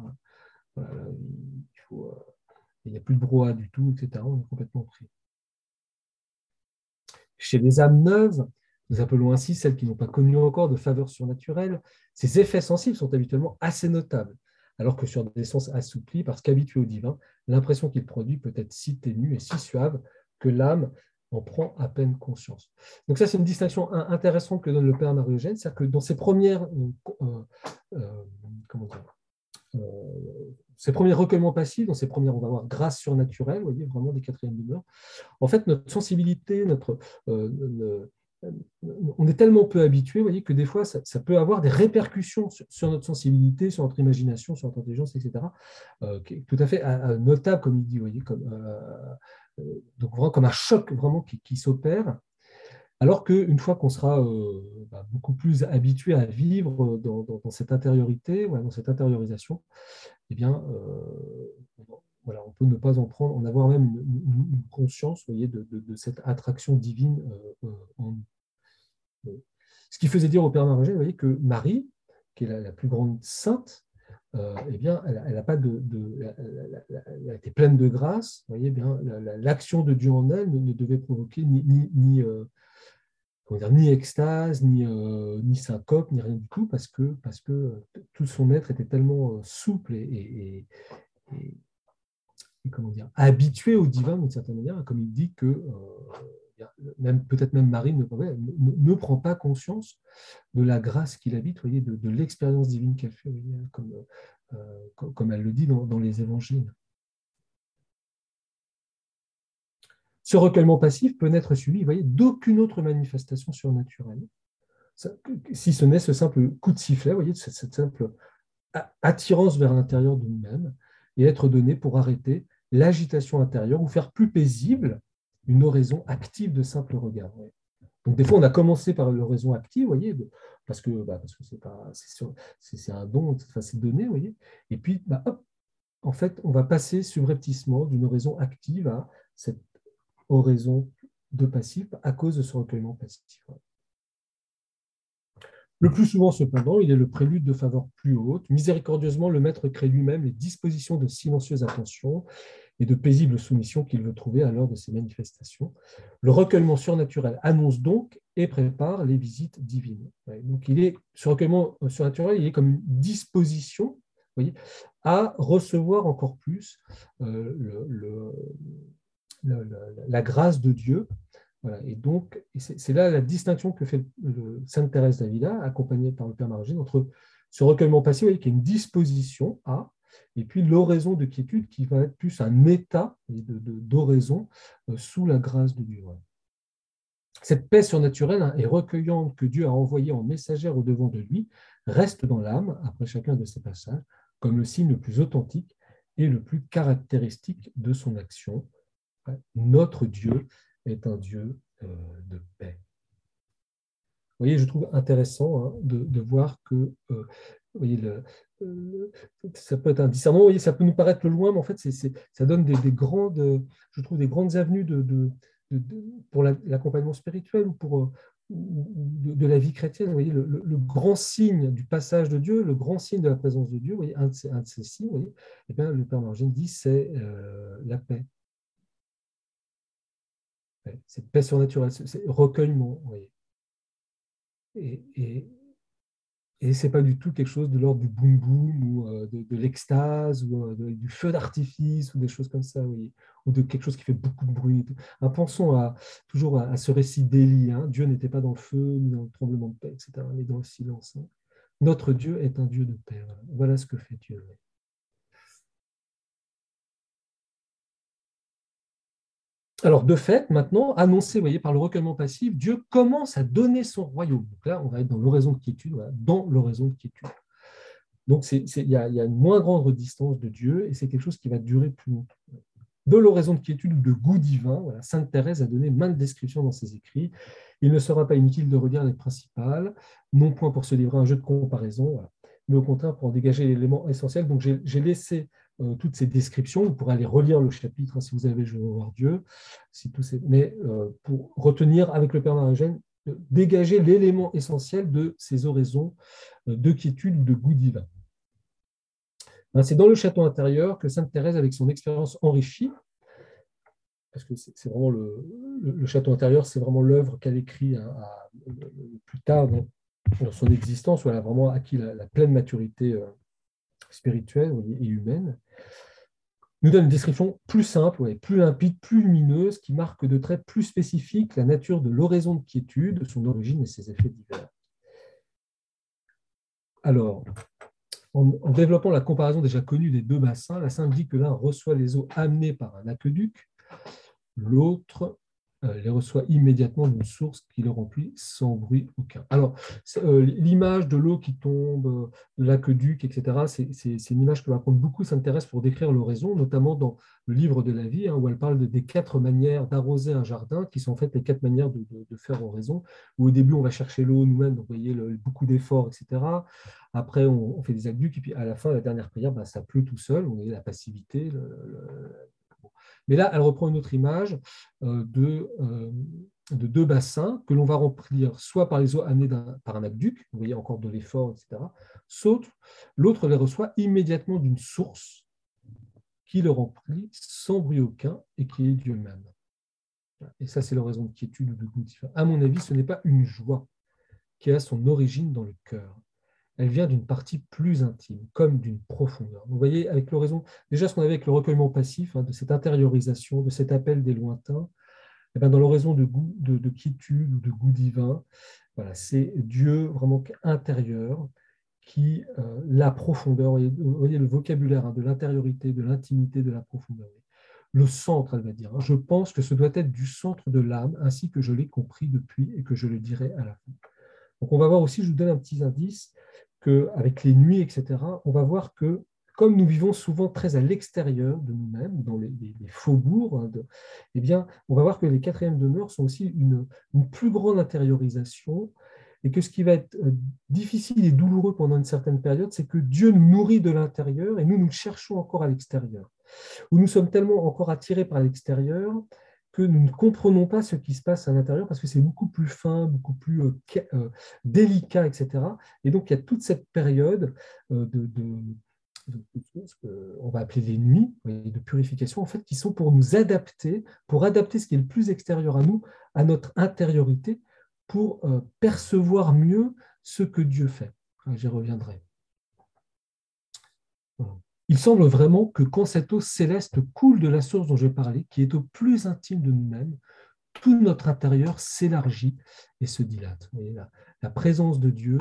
Speaker 1: il n'y a plus de brouhaha du tout, etc. On est complètement pris. Chez les âmes neuves, nous appelons ainsi celles qui n'ont pas connu encore de faveur surnaturelle, ces effets sensibles sont habituellement assez notables, alors que sur des sens assouplis, parce qu'habitués au divin, l'impression qu'il produit peut être si ténue et si suave que l'âme on prend à peine conscience. Donc ça, c'est une distinction intéressante que donne le père Marie-Eugène, c'est-à-dire que dans ses premières, euh, euh, comment dire, euh, ses premiers recueillements passifs, dans ses premières, on va voir grâce surnaturelle, vous voyez, vraiment des quatrièmes demeures, en fait, notre sensibilité, notre, on est tellement peu habitué, voyez, que des fois, ça, peut avoir des répercussions sur, notre sensibilité, sur notre imagination, sur notre intelligence, etc., tout à fait notable, comme il dit, voyez, comme euh, donc vraiment comme un choc vraiment qui, s'opère, alors qu'une fois qu'on sera euh, bah, beaucoup plus habitué à vivre dans, cette intériorité, dans cette intériorisation, eh bien, euh, voilà, on peut ne pas en prendre, en avoir même une, conscience voyez, de, cette attraction divine en Ce qui faisait dire au Père Marie, voyez, que Marie, qui est la plus grande sainte, euh, eh bien, elle, a pas de, elle, été pleine de grâce. Vous voyez bien, l'action de Dieu en elle ne, devait provoquer ni, euh, extase, ni, euh, syncope, ni rien du tout, parce que, tout son être était tellement souple et, habitué au divin d'une certaine manière, comme il dit que même peut-être même Marie ne, ne, prend pas conscience de la grâce qu'il habite, voyez, de, l'expérience divine qu'elle fait, comme, euh, comme, elle le dit dans, les évangiles. Ce recueillement passif peut n'être suivi d'aucune autre manifestation surnaturelle, si ce n'est ce simple coup de sifflet, voyez, cette simple attirance vers l'intérieur de nous-mêmes, et être donné pour arrêter l'agitation intérieure ou faire plus paisible une oraison active de simple regard. Donc des fois, on a commencé par l'oraison active, voyez, parce que bah, c'est un don, c'est donné, voyez. Et puis, bah, hop, en fait, on va passer subrepticement d'une oraison active à cette oraison de passif à cause de ce recueillement passif. Le plus souvent, cependant, il est le prélude de faveur plus haute. Miséricordieusement, le maître crée lui-même les dispositions de silencieuse attention et de paisible soumission qu'il veut trouver à l'heure de ces manifestations. Le recueillement surnaturel annonce donc et prépare les visites divines. Donc, il est, ce recueillement surnaturel, il est comme une disposition voyez, à recevoir encore plus euh, la grâce de Dieu. Voilà. Et donc, c'est là la distinction que fait Sainte Thérèse d'Avila, accompagnée par le Père Margine, entre ce recueillement passif, qui est une disposition à, et puis l'oraison de quiétude qui va être plus un état d'oraison euh, sous la grâce de Dieu. Cette paix surnaturelle hein, et recueillante que Dieu a envoyée en messagère au devant de lui reste dans l'âme, après chacun de ces passages, comme le signe le plus authentique et le plus caractéristique de son action. Notre Dieu est un Dieu euh, de paix. Vous voyez, je trouve intéressant hein, de, voir que euh, le, ça peut être un discernement, ça peut nous paraître loin, mais en fait, ça donne des, grandes, je trouve, des grandes avenues de, pour l'accompagnement spirituel ou pour euh, de, la vie chrétienne. Voyez, le, grand signe du passage de Dieu, le grand signe de la présence de Dieu, un, de ces, signes, eh bien, le Père Margine dit c'est euh, la paix. C'est paix surnaturelle, c'est recueillement. Voyez. Et, et ce n'est pas du tout quelque chose de l'ordre du boum boum ou euh, de, l'extase ou euh, du feu d'artifice ou des choses comme ça, ou de quelque chose qui fait beaucoup de bruit. pensons à, toujours à, ce récit d'Élie. Hein. Dieu n'était pas dans le feu ni dans le tremblement de paix, etc., mais dans le silence. Hein. Notre Dieu est un Dieu de paix. Voilà, ce que fait Dieu. Alors, de fait, maintenant, annoncé voyez, par le recueillement passif, Dieu commence à donner son royaume. Donc là, on va être dans l'oraison de quiétude, dans l'oraison de quiétude. Donc, il y, a une moins grande distance de Dieu et c'est quelque chose qui va durer plus longtemps. De l'oraison de quiétude ou de goût divin, Sainte Thérèse a donné maintes descriptions dans ses écrits. Il ne sera pas inutile de redire les principales, non point pour se livrer à un jeu de comparaison, mais au contraire pour en dégager l'élément essentiel. Donc, j'ai laissé euh, toutes ces descriptions. Vous pourrez aller relire le chapitre hein, si vous avez Je veux voir Dieu. Si ces... Mais euh, pour retenir avec le Père Marigène, euh, dégager l'élément essentiel de ces oraisons de quiétude ou de goût divin. Ben, c'est dans le château intérieur que Sainte Thérèse, avec son expérience enrichie, parce que c'est vraiment le, château intérieur, c'est vraiment l'œuvre qu'elle écrit plus tard dans, son existence, où elle a vraiment acquis la, pleine maturité spirituelle et humaine, nous donne une description plus simple, plus limpide, plus lumineuse, qui marque de traits plus spécifiques la nature de l'oraison de quiétude, son origine et ses effets divers. Alors, en, développant la comparaison déjà connue des deux bassins, la Sainte dit que l'un reçoit les eaux amenées par un aqueduc, l'autre les reçoit immédiatement d'une source qui le remplit sans bruit aucun. Alors, euh, l'image de l'eau qui tombe, euh, de l'aqueduc, etc., c'est une image que beaucoup s'intéresse pour décrire l'oraison, notamment dans le livre de la vie, hein, où elle parle des quatre manières d'arroser un jardin, qui sont en fait les quatre manières de, faire oraison, où au début, on va chercher l'eau nous-mêmes, donc vous voyez, beaucoup d'efforts, etc. Après, on, fait des aqueducs, et puis à la fin, la dernière prière, bah, ça pleut tout seul, on voyez la passivité, le, mais là, elle reprend une autre image euh, euh, de, deux bassins que l'on va remplir soit par les eaux amenées par un aqueduc, vous voyez encore de l'effort, etc., l'autre les reçoit immédiatement d'une source qui le remplit sans bruit aucun et qui est Dieu même. Et ça, c'est la raison de quiétude ou de goût. À mon avis, ce n'est pas une joie qui a son origine dans le cœur, elle vient d'une partie plus intime, comme d'une profondeur. Vous voyez, avec l'oraison, déjà ce qu'on avait avec le recueillement passif, hein, de cette intériorisation, de cet appel des lointains, eh bien dans l'oraison de, goût, de, quiétude ou de goût divin, voilà, c'est Dieu vraiment intérieur qui, euh, la profondeur, vous voyez, le vocabulaire hein, de l'intériorité, de l'intimité, de la profondeur. Le centre, elle va dire. Hein. Je pense que ce doit être du centre de l'âme, ainsi que je l'ai compris depuis et que je le dirai à la fin. Donc on va voir aussi, je vous donne un petit indice, qu'avec les nuits, etc., on va voir que comme nous vivons souvent très à l'extérieur de nous-mêmes, dans les, faubourgs, hein, eh bien, on va voir que les quatrièmes demeures sont aussi une, plus grande intériorisation et que ce qui va être euh, difficile et douloureux pendant une certaine période, c'est que Dieu nous nourrit de l'intérieur et nous, nous cherchons encore à l'extérieur. Où nous sommes tellement encore attirés par l'extérieur que nous ne comprenons pas ce qui se passe à l'intérieur parce que c'est beaucoup plus fin, beaucoup plus euh, euh, délicat, etc. Et donc, il y a toute cette période euh, de, ce qu'on va appeler les nuits de purification, en fait, qui sont pour nous adapter, pour adapter ce qui est le plus extérieur à nous, à notre intériorité, pour percevoir mieux ce que Dieu fait. J'y reviendrai. Il semble vraiment que quand cette eau céleste coule de la source dont j'ai parlé, qui est au plus intime de nous-mêmes, tout notre intérieur s'élargit et se dilate. Voyez, la, la présence de Dieu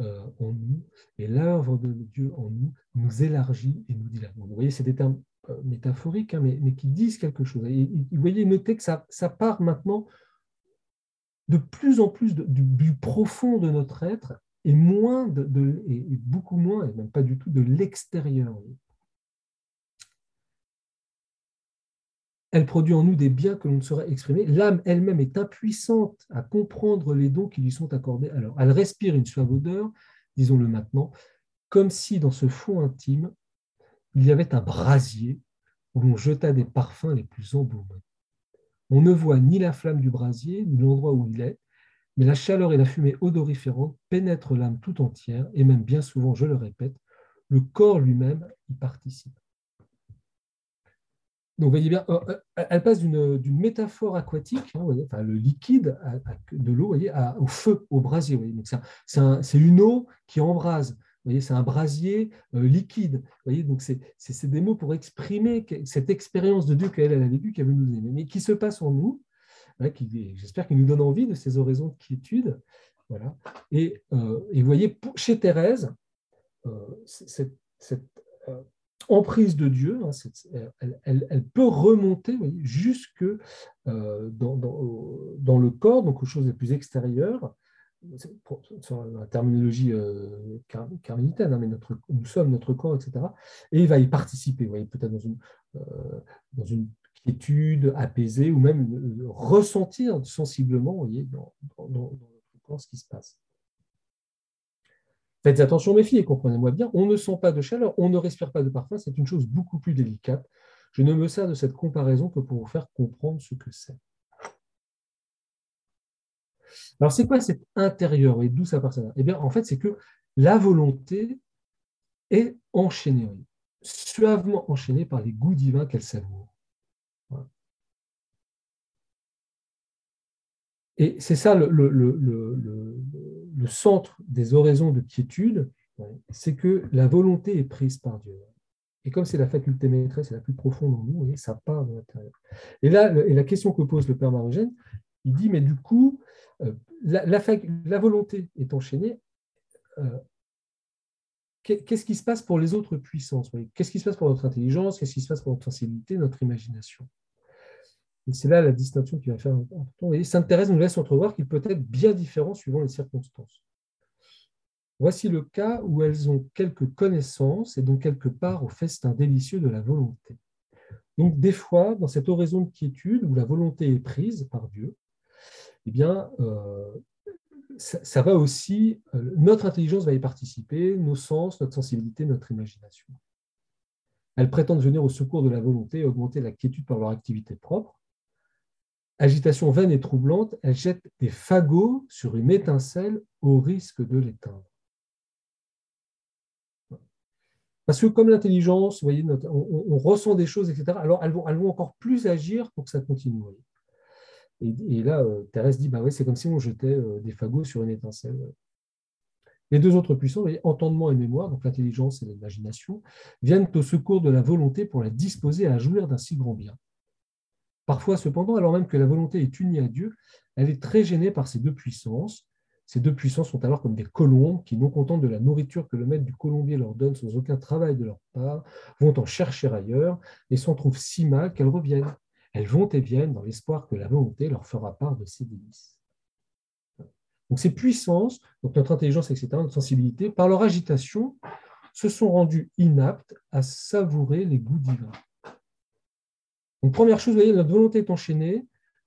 Speaker 1: euh, en nous et l'œuvre de Dieu en nous nous élargit et nous dilate. vous voyez, c'est des termes euh, métaphoriques, hein, mais, qui disent quelque chose. Vous voyez, notez que ça, part maintenant de plus en plus du, profond de notre être et beaucoup moins, et même pas du tout, de l'extérieur. Elle produit en nous des biens que l'on ne saurait exprimer. L'âme elle-même est impuissante à comprendre les dons qui lui sont accordés. Alors, elle respire une suave odeur, disons-le maintenant, comme si dans ce fond intime, il y avait un brasier où l'on jeta des parfums les plus embaumés. On ne voit ni la flamme du brasier, ni l'endroit où il est, mais la chaleur et la fumée odoriférante pénètrent l'âme tout entière, et même bien souvent, je le répète, le corps lui-même y participe. Donc, voyez bien, euh, euh, elle passe d'une métaphore aquatique, hein, enfin, le liquide de l'eau, au feu, au brasier. C'est une eau qui embrase c'est un brasier euh, liquide. voyez, donc c'est des mots pour exprimer cette expérience de Dieu qu'elle a vécue, qu'elle veut nous aimer, mais qui se passe en nous. J'espère qu'il nous donne envie de ces horizons de quiétude. Voilà. Et, et vous voyez, chez Thérèse, cette, emprise de Dieu, hein, elle, peut remonter jusque dans, dans, le corps, donc aux choses les plus extérieures, sur la terminologie euh, carmélitaine, hein, mais nous sommes notre corps, etc. Et il va y participer, peut-être dans une, euh, dans une quiétude apaisée ou même ressentir sensiblement, voyez, dans, notre corps ce qui se passe. Faites attention, mes filles, et comprenez-moi bien, on ne sent pas de chaleur, on ne respire pas de parfum, c'est une chose beaucoup plus délicate. Je ne me sers de cette comparaison que pour vous faire comprendre ce que c'est. Alors, c'est quoi cet intérieur et d'où ça part Eh bien, en fait, c'est que la volonté est enchaînée, suavement enchaînée par les goûts divins qu'elle savoure. Et c'est ça le, centre des oraisons de quiétude, c'est que la volonté est prise par Dieu. Et comme c'est la faculté maîtresse, la plus profonde en nous, et ça part de l'intérieur. Et là, et la question que pose le Père Marogène, il dit, mais du coup, euh, la, volonté est enchaînée. Euh, qu'est-ce qui se passe pour les autres puissances? Qu'est-ce qui se passe pour notre intelligence? Qu'est-ce qui se passe pour notre sensibilité, notre imagination? C'est là la distinction qui va faire important. Et Sainte nous laisse entrevoir qu'il peut être bien différent suivant les circonstances. Voici le cas où elles ont quelques connaissances et donc quelque part au festin délicieux de la volonté. Donc des fois, dans cette oraison de quiétude où la volonté est prise par Dieu, eh bien, euh, ça, va aussi, euh, notre intelligence va y participer, nos sens, notre sensibilité, notre imagination. Elles prétendent venir au secours de la volonté et augmenter la quiétude par leur activité propre. Agitation vaine et troublante, elles jettent des fagots sur une étincelle au risque de l'éteindre. Parce que comme l'intelligence, voyez, on, ressent des choses, etc., alors elles vont, encore plus agir pour que ça continue. Et, là, euh, Thérèse dit, bah c'est comme si on jetait euh, des fagots sur une étincelle. Les deux autres puissances, entendement et mémoire, donc l'intelligence et l'imagination, viennent au secours de la volonté pour la disposer à jouir d'un si grand bien. Parfois, cependant, alors même que la volonté est unie à Dieu, elle est très gênée par ces deux puissances. Ces deux puissances sont alors comme des colombes qui, non contentes de la nourriture que le maître du colombier leur donne sans aucun travail de leur part, vont en chercher ailleurs et s'en trouvent si mal qu'elles reviennent. Elles vont et viennent dans l'espoir que la volonté leur fera part de ces délices. Donc ces puissances, donc notre intelligence, etc., notre sensibilité, par leur agitation, se sont rendues inaptes à savourer les goûts divins. Donc première chose, vous voyez, notre volonté est enchaînée,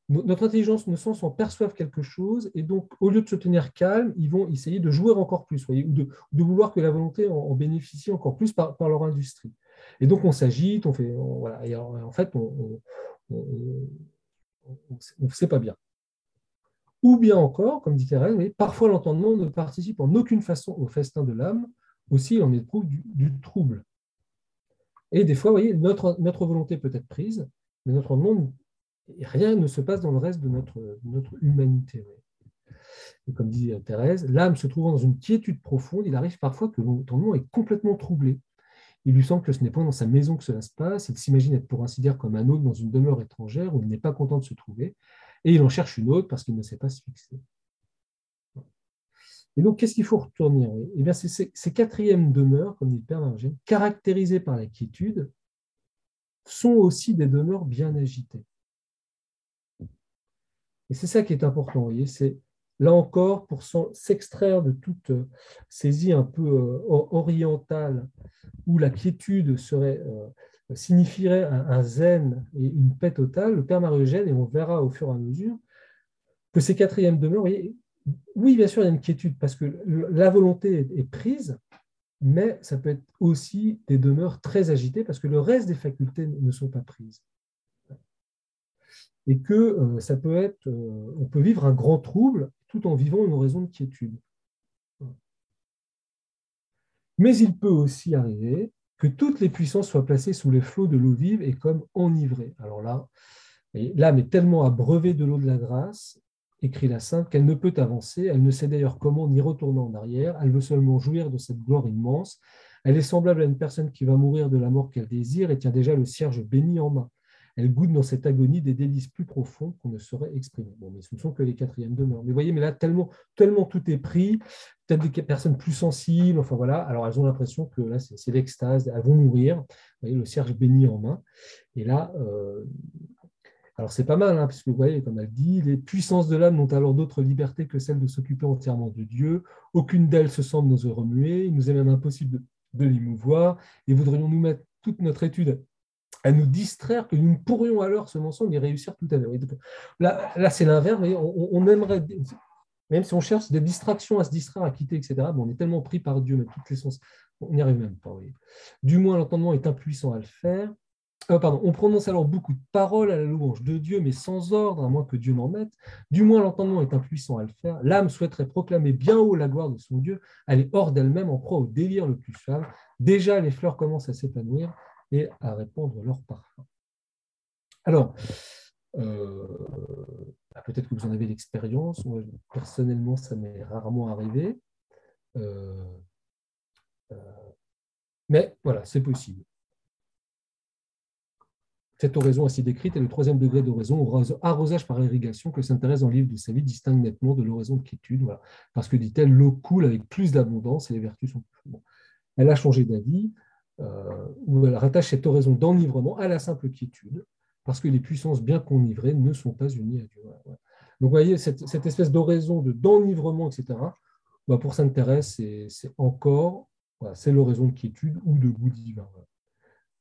Speaker 1: notre intelligence, nos sens en perçoivent quelque chose, et donc au lieu de se tenir calme, ils vont essayer de jouer encore plus, ou de, vouloir que la volonté en, bénéficie encore plus par, leur industrie. Et donc on s'agite, on fait, voilà, et en, fait on, ne sait pas bien. Ou bien encore, comme dit Thérèse, parfois l'entendement ne participe en aucune façon au festin de l'âme, aussi il en éprouve du, du, trouble. Et des fois, vous voyez, notre volonté peut être prise, mais notre entendement, rien ne se passe dans le reste de notre, notre humanité. Et comme dit Thérèse, l'âme se trouvant dans une quiétude profonde, il arrive parfois que l'entendement est complètement troublé. Il lui semble que ce n'est pas dans sa maison que cela se passe, il s'imagine être pour ainsi dire comme un autre dans une demeure étrangère où il n'est pas content de se trouver, et il en cherche une autre parce qu'il ne sait pas se fixer. Et donc, qu'est-ce qu'il faut retourner? Eh bien, ces, ces quatrièmes demeures, comme dit le Père Margène, caractérisées par la quiétude, sont aussi des demeures bien agitées. Et c'est ça qui est important, vous voyez, c'est là encore, pour s'extraire de toute saisie un peu orientale où la quiétude serait, signifierait un, zen et une paix totale, le Père Marie-Eugène, et on verra au fur et à mesure, que ces quatrièmes demeures, oui, bien sûr, il y a une quiétude parce que la volonté est prise, mais ça peut être aussi des demeures très agitées parce que le reste des facultés ne sont pas prises. Et que euh, ça peut être, euh, on peut vivre un grand trouble tout en vivant une raison de quiétude. Mais il peut aussi arriver que toutes les puissances soient placées sous les flots de l'eau vive et comme enivrées. Alors là, l'âme est tellement abreuvée de l'eau de la grâce écrit la Sainte, qu'elle ne peut avancer, elle ne sait d'ailleurs comment ni retourner en arrière, elle veut seulement jouir de cette gloire immense. Elle est semblable à une personne qui va mourir de la mort qu'elle désire et tient déjà le cierge béni en main. Elle goûte dans cette agonie des délices plus profonds qu'on ne saurait exprimer. Bon, mais ce ne sont que les quatrièmes demeures. Mais voyez, mais là, tellement, tellement tout est pris, peut-être des personnes plus sensibles, enfin voilà, alors elles ont l'impression que là, c'est l'extase, elles vont mourir. Vous voyez, le cierge béni en main. Et là, euh, alors c'est pas mal, hein, puisque vous voyez, comme elle dit, les puissances de l'âme n'ont alors d'autre liberté que celle de s'occuper entièrement de Dieu. Aucune d'elles se semble nous remuer. Il nous est même impossible de, l'émouvoir. Et voudrions nous mettre toute notre étude à nous distraire que nous ne pourrions alors ce mensonge y réussir tout à l'heure. Là, là c'est l'inverse. On, on, aimerait, même si on cherche des distractions à se distraire, à quitter, etc., on est tellement pris par Dieu, mais toutes les sens, on n'y arrive même pas. Du moins, l'entendement est impuissant à le faire. Euh, on prononce alors beaucoup de paroles à la louange de Dieu, mais sans ordre, à moins que Dieu n'en mette. Du moins, l'entendement est impuissant à le faire. L'âme souhaiterait proclamer bien haut la gloire de son Dieu. Elle est hors d'elle-même, en proie au délire le plus femme. Déjà, les fleurs commencent à s'épanouir et à répandre leur parfum. Alors, euh, bah, peut-être que vous en avez l'expérience. Personnellement, ça m'est rarement arrivé. Euh, mais voilà, c'est possible. Cette oraison ainsi décrite est le troisième degré d'oraison, arrosage par irrigation, que s'intéresse dans le livre de sa vie, distingue nettement de l'oraison de quiétude. Parce que, dit-elle, l'eau coule avec plus d'abondance et les vertus sont plus bon. Elle a changé d'avis, euh, où elle rattache cette oraison d'enivrement à la simple quiétude, parce que les puissances bien qu'enivrées ne sont pas unies à Dieu. Donc, vous voyez, cette, espèce d'oraison d'enivrement, etc., bah, pour Sainte Thérèse, c'est encore, c'est l'oraison de quiétude ou de goût divin.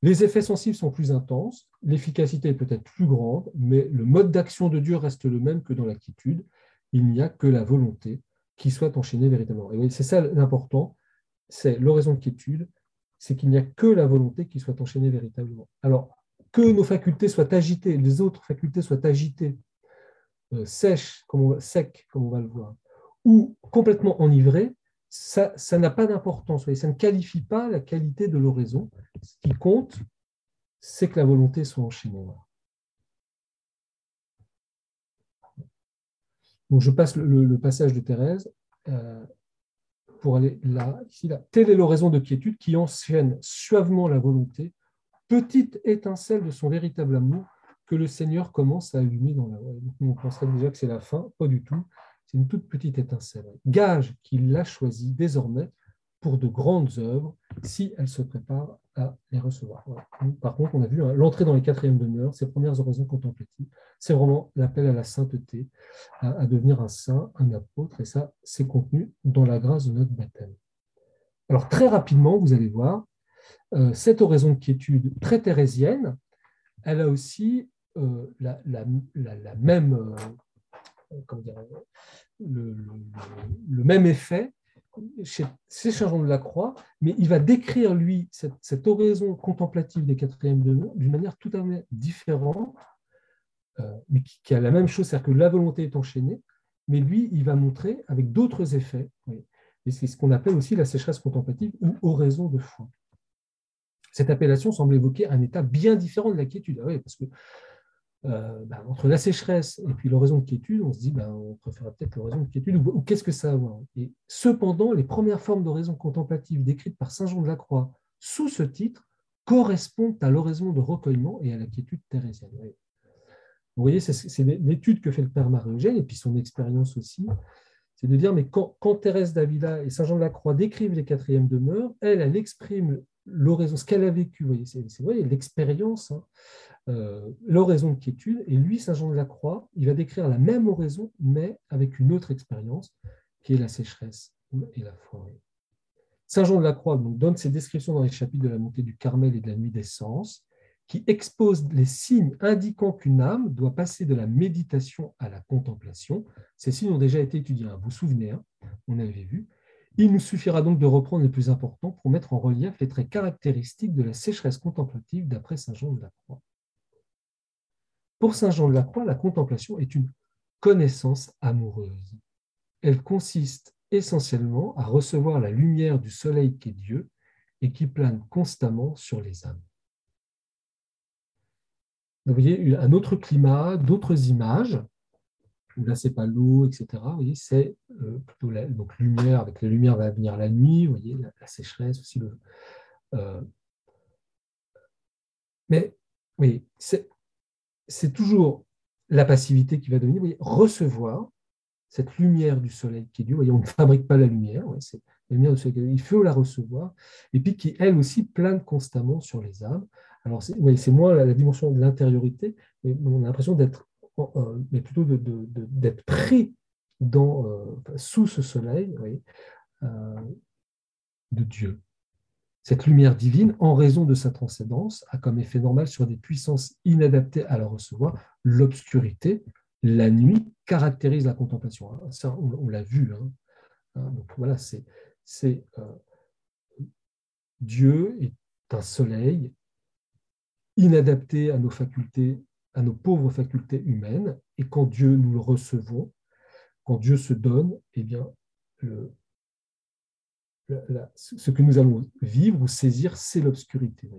Speaker 1: Les effets sensibles sont plus intenses, l'efficacité est peut-être plus grande, mais le mode d'action de Dieu reste le même que dans l'attitude. Il n'y a que la volonté qui soit enchaînée véritablement. Et c'est ça l'important, c'est l'oraison de quiétude, c'est qu'il n'y a que la volonté qui soit enchaînée véritablement. Alors, que nos facultés soient agitées, les autres facultés soient agitées, euh, sèches, comme comme on va le voir, ou complètement enivrées, ça n'a pas d'importance, ça ne qualifie pas la qualité de l'oraison. Ce qui compte, c'est que la volonté soit enchaînée. Donc je passe le, passage de Thérèse euh, pour aller là, ici. Telle est l'oraison de quiétude qui enchaîne suavement la volonté, petite étincelle de son véritable amour que le Seigneur commence à allumer dans la voie. on penserait déjà que c'est la fin, pas du tout. C'est une toute petite étincelle. Gage qu'il l'a choisi désormais pour de grandes œuvres si elle se prépare à les recevoir. Par contre, on a vu hein, l'entrée dans les quatrièmes demeures, ses premières oraisons contemplatives, c'est vraiment l'appel à la sainteté, à, devenir un saint, un apôtre, et ça, c'est contenu dans la grâce de notre baptême. Alors très rapidement, vous allez voir, euh, cette oraison de quiétude très thérésienne, elle a aussi euh, la, même euh, le, même effet chez changements de la croix, mais il va décrire, lui, cette, oraison contemplative des quatrièmes demeures d'une manière tout à fait différente, euh, qui, a la même chose, c'est-à-dire que la volonté est enchaînée, mais lui, il va montrer avec d'autres effets. Et c'est ce qu'on appelle aussi la sécheresse contemplative ou oraison de foi. Cette appellation semble évoquer un état bien différent de la quiétude. Ah parce que euh, bah, entre la sécheresse et puis l'oraison de quiétude, on se dit ben, on préfère peut-être l'oraison de quiétude ou, qu'est-ce que ça a à voir? Et cependant, les premières formes d'oraison contemplative décrites par Saint Jean de la Croix sous ce titre correspondent à l'oraison de recueillement et à la quiétude thérésienne. Vous voyez, c'est l'étude que fait le Père Marie-Eugène et puis son expérience aussi. C'est de dire, mais quand, Thérèse d'Avila et Saint Jean de la Croix décrivent les quatrièmes demeures, elle, elle exprime l'oraison, ce qu'elle a vécu, c'est l'expérience, hein, euh, l'oraison de quiétude, et lui, Saint Jean de la Croix, il va décrire la même oraison, mais avec une autre expérience, qui est la sécheresse et la forêt. Saint Jean de la Croix donne ses descriptions dans les chapitres de la montée du Carmel et de la nuit des sens, qui expose les signes indiquant qu'une âme doit passer de la méditation à la contemplation. Ces signes ont déjà été étudiés, hein. vous vous souvenez, hein, on avait vu. Il nous suffira donc de reprendre les plus importants pour mettre en relief les traits caractéristiques de la sécheresse contemplative d'après Saint Jean de la Croix. Pour Saint Jean de la Croix, la contemplation est une connaissance amoureuse. Elle consiste essentiellement à recevoir la lumière du soleil qu'est Dieu et qui plane constamment sur les âmes vous voyez un autre climat, d'autres images. Là, ce n'est pas l'eau, etc. Vous voyez, c'est euh, plutôt la donc, lumière. Avec la lumière va venir la nuit. Vous voyez, la, sécheresse aussi. Le, euh, mais oui, c'est toujours la passivité qui va devenir. Vous voyez, recevoir cette lumière du soleil qui est Dieu. Vous voyez, on ne fabrique pas la lumière. c'est la lumière du soleil. Il faut la recevoir. Et puis qui, elle aussi, plane constamment sur les âmes. Alors, c'est oui, moins la, dimension de l'intériorité, mais on a l'impression d'être, euh, mais plutôt d'être pris dans, euh, sous ce soleil euh, de Dieu. Cette lumière divine, en raison de sa transcendance, a comme effet normal sur des puissances inadaptées à la recevoir l'obscurité. La nuit caractérise la contemplation. Hein. On, l'a vu. Hein. Hein, donc voilà, c'est Dieu est un soleil inadapté à nos facultés, à nos pauvres facultés humaines, et quand Dieu nous le recevons, quand Dieu se donne, eh bien, ce que nous allons vivre ou saisir, c'est l'obscurité.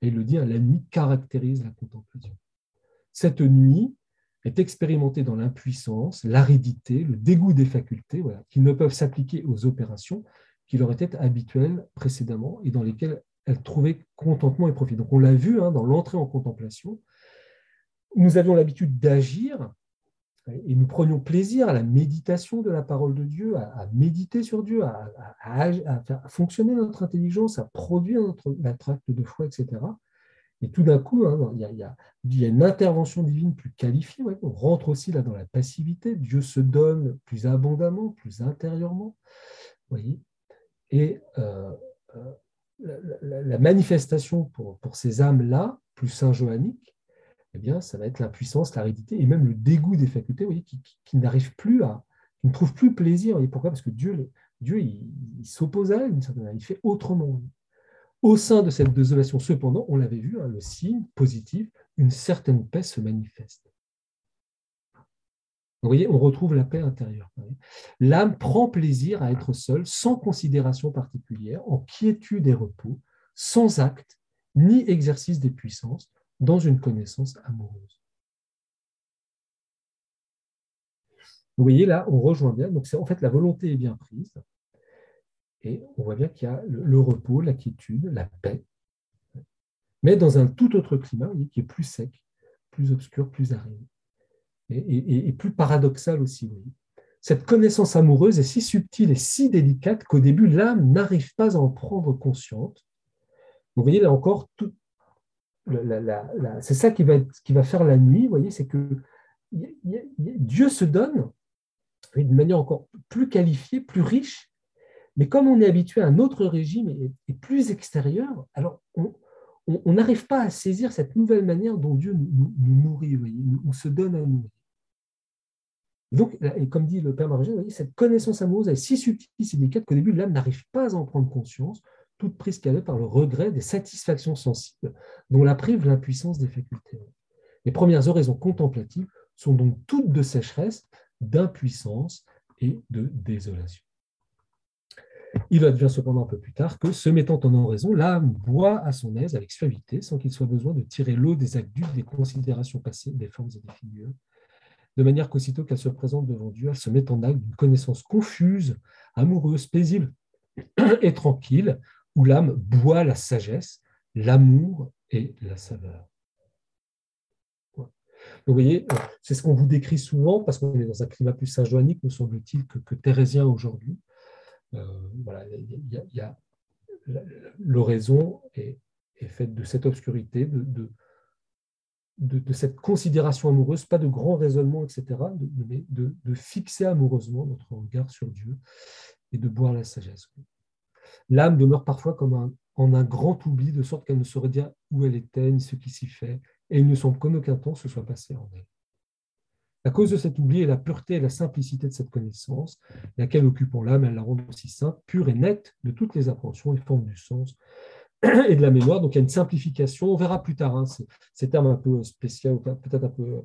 Speaker 1: Et il le dit, hein, la nuit caractérise la contemplation. Cette nuit est expérimentée dans l'impuissance, l'aridité, le dégoût des facultés, qui ne peuvent s'appliquer aux opérations qui leur étaient habituelles précédemment et dans lesquelles elle trouvait contentement et profit. Donc on l'a vu hein, dans l'entrée en contemplation. Nous avions l'habitude d'agir et nous prenions plaisir à la méditation de la parole de Dieu, à, méditer sur Dieu, à, faire fonctionner notre intelligence, à produire notre, acte de foi, etc. Et tout d'un coup, hein, il, y a, une intervention divine plus qualifiée. On rentre aussi là dans la passivité. Dieu se donne plus abondamment, plus intérieurement. Voyez et euh, euh, la, manifestation pour, ces âmes-là, plus saint-joanniques, eh bien, ça va être l'impuissance, l'aridité et même le dégoût des facultés qui, n'arrivent plus à, qui ne trouvent plus plaisir. Et pourquoi? Parce que Dieu, Dieu il, s'oppose à elle d'une certaine manière, il fait autrement. Au sein de cette désolation, cependant, on l'avait vu, hein, le signe positif, une certaine paix se manifeste. Vous voyez, on retrouve la paix intérieure. L'âme prend plaisir à être seule, sans considération particulière, en quiétude et repos, sans acte ni exercice des puissances, dans une connaissance amoureuse. Vous voyez, là, on rejoint bien. Donc, en fait, la volonté est bien prise. Et on voit bien qu'il y a le, repos, la quiétude, la paix, mais dans un tout autre climat qui est plus sec, plus obscur, plus aride et, plus paradoxal aussi. Cette connaissance amoureuse est si subtile et si délicate qu'au début, l'âme n'arrive pas à en prendre conscience. Vous voyez, là encore, c'est ça qui va, faire la nuit, vous voyez, c'est que Dieu se donne d'une manière encore plus qualifiée, plus riche, mais comme on est habitué à un autre régime et, plus extérieur, alors on n'arrive pas à saisir cette nouvelle manière dont Dieu nous, nourrit, nous, se donne à nous. Donc, et comme dit le Père Marogène, cette connaissance amoureuse est si subtile, si délicate qu'au début, l'âme n'arrive pas à en prendre conscience, toute prise qu'elle est par le regret des satisfactions sensibles dont la prive l'impuissance des facultés. Les premières oraisons contemplatives sont donc toutes de sécheresse, d'impuissance et de désolation. Il advient cependant un peu plus tard que, se mettant en oraison, l'âme boit à son aise avec suavité, sans qu'il soit besoin de tirer l'eau des actes des considérations passées, des formes et des figures, de manière qu'aussitôt qu'elle se présente devant Dieu, elle se met en acte d'une connaissance confuse, amoureuse, paisible et tranquille, où l'âme boit la sagesse, l'amour et la saveur. vous voyez, c'est ce qu'on vous décrit souvent parce qu'on est dans un climat plus saint-joannique, me semble-t-il, que, que thérésien aujourd'hui. voilà, l'oraison est, est, faite de cette obscurité, de, de, cette considération amoureuse, pas de grands raisonnements, etc., mais de, fixer amoureusement notre regard sur Dieu et de boire la sagesse. L'âme demeure parfois comme en un grand oubli, de sorte qu'elle ne saurait dire où elle était, ni ce qui s'y fait, et il ne semble qu'en aucun temps se soit passé en elle. À cause de cet oubli et la pureté et la simplicité de cette connaissance, laquelle occupant l'âme, elle la rend aussi simple, pure et nette de toutes les appréhensions et formes du sens, et de la mémoire. Donc il y a une simplification. On verra plus tard hein, ces, termes un peu spéciaux, peut-être un peu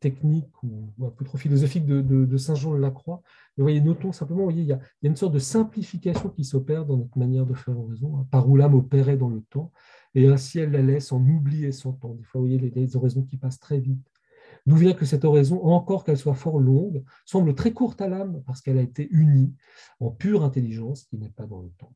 Speaker 1: techniques ou, un peu trop philosophiques de, Saint Jean de la Croix. Voyez, notons simplement, voyez, il, y a, une sorte de simplification qui s'opère dans notre manière de faire oraison, hein, par où l'âme opérait dans le temps, et ainsi elle la laisse en oublier son temps. Des fois, vous voyez, les, oraisons qui passent très vite. D'où vient que cette oraison, encore qu'elle soit fort longue, semble très courte à l'âme parce qu'elle a été unie en pure intelligence qui n'est pas dans le temps.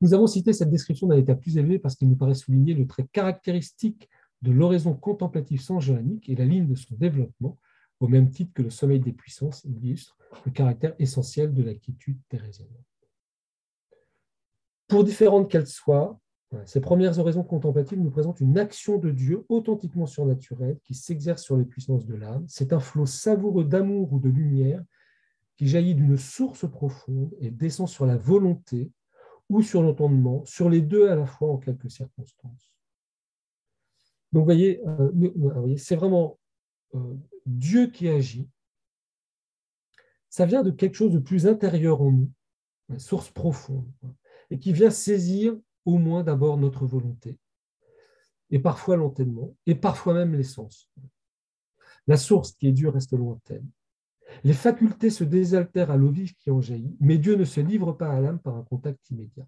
Speaker 1: Nous avons cité cette description d'un état plus élevé parce qu'il nous paraît souligner le trait caractéristique de l'oraison contemplative sans johannique et la ligne de son développement, au même titre que le sommeil des puissances illustre le caractère essentiel de la quiétude thérésienne. Pour différentes qu'elles soient, ces premières oraisons contemplatives nous présentent une action de Dieu authentiquement surnaturelle qui s'exerce sur les puissances de l'âme. C'est un flot savoureux d'amour ou de lumière qui jaillit d'une source profonde et descend sur la volonté ou sur l'entendement, sur les deux à la fois en quelques circonstances. Donc, vous voyez, euh, c'est vraiment euh, Dieu qui agit. Ça vient de quelque chose de plus intérieur en nous, source profonde, et qui vient saisir au moins d'abord notre volonté, et parfois l'entendement, et parfois même les sens. La source qui est Dieu reste lointaine. Les facultés se désaltèrent à l'eau vive qui en jaillit, mais Dieu ne se livre pas à l'âme par un contact immédiat.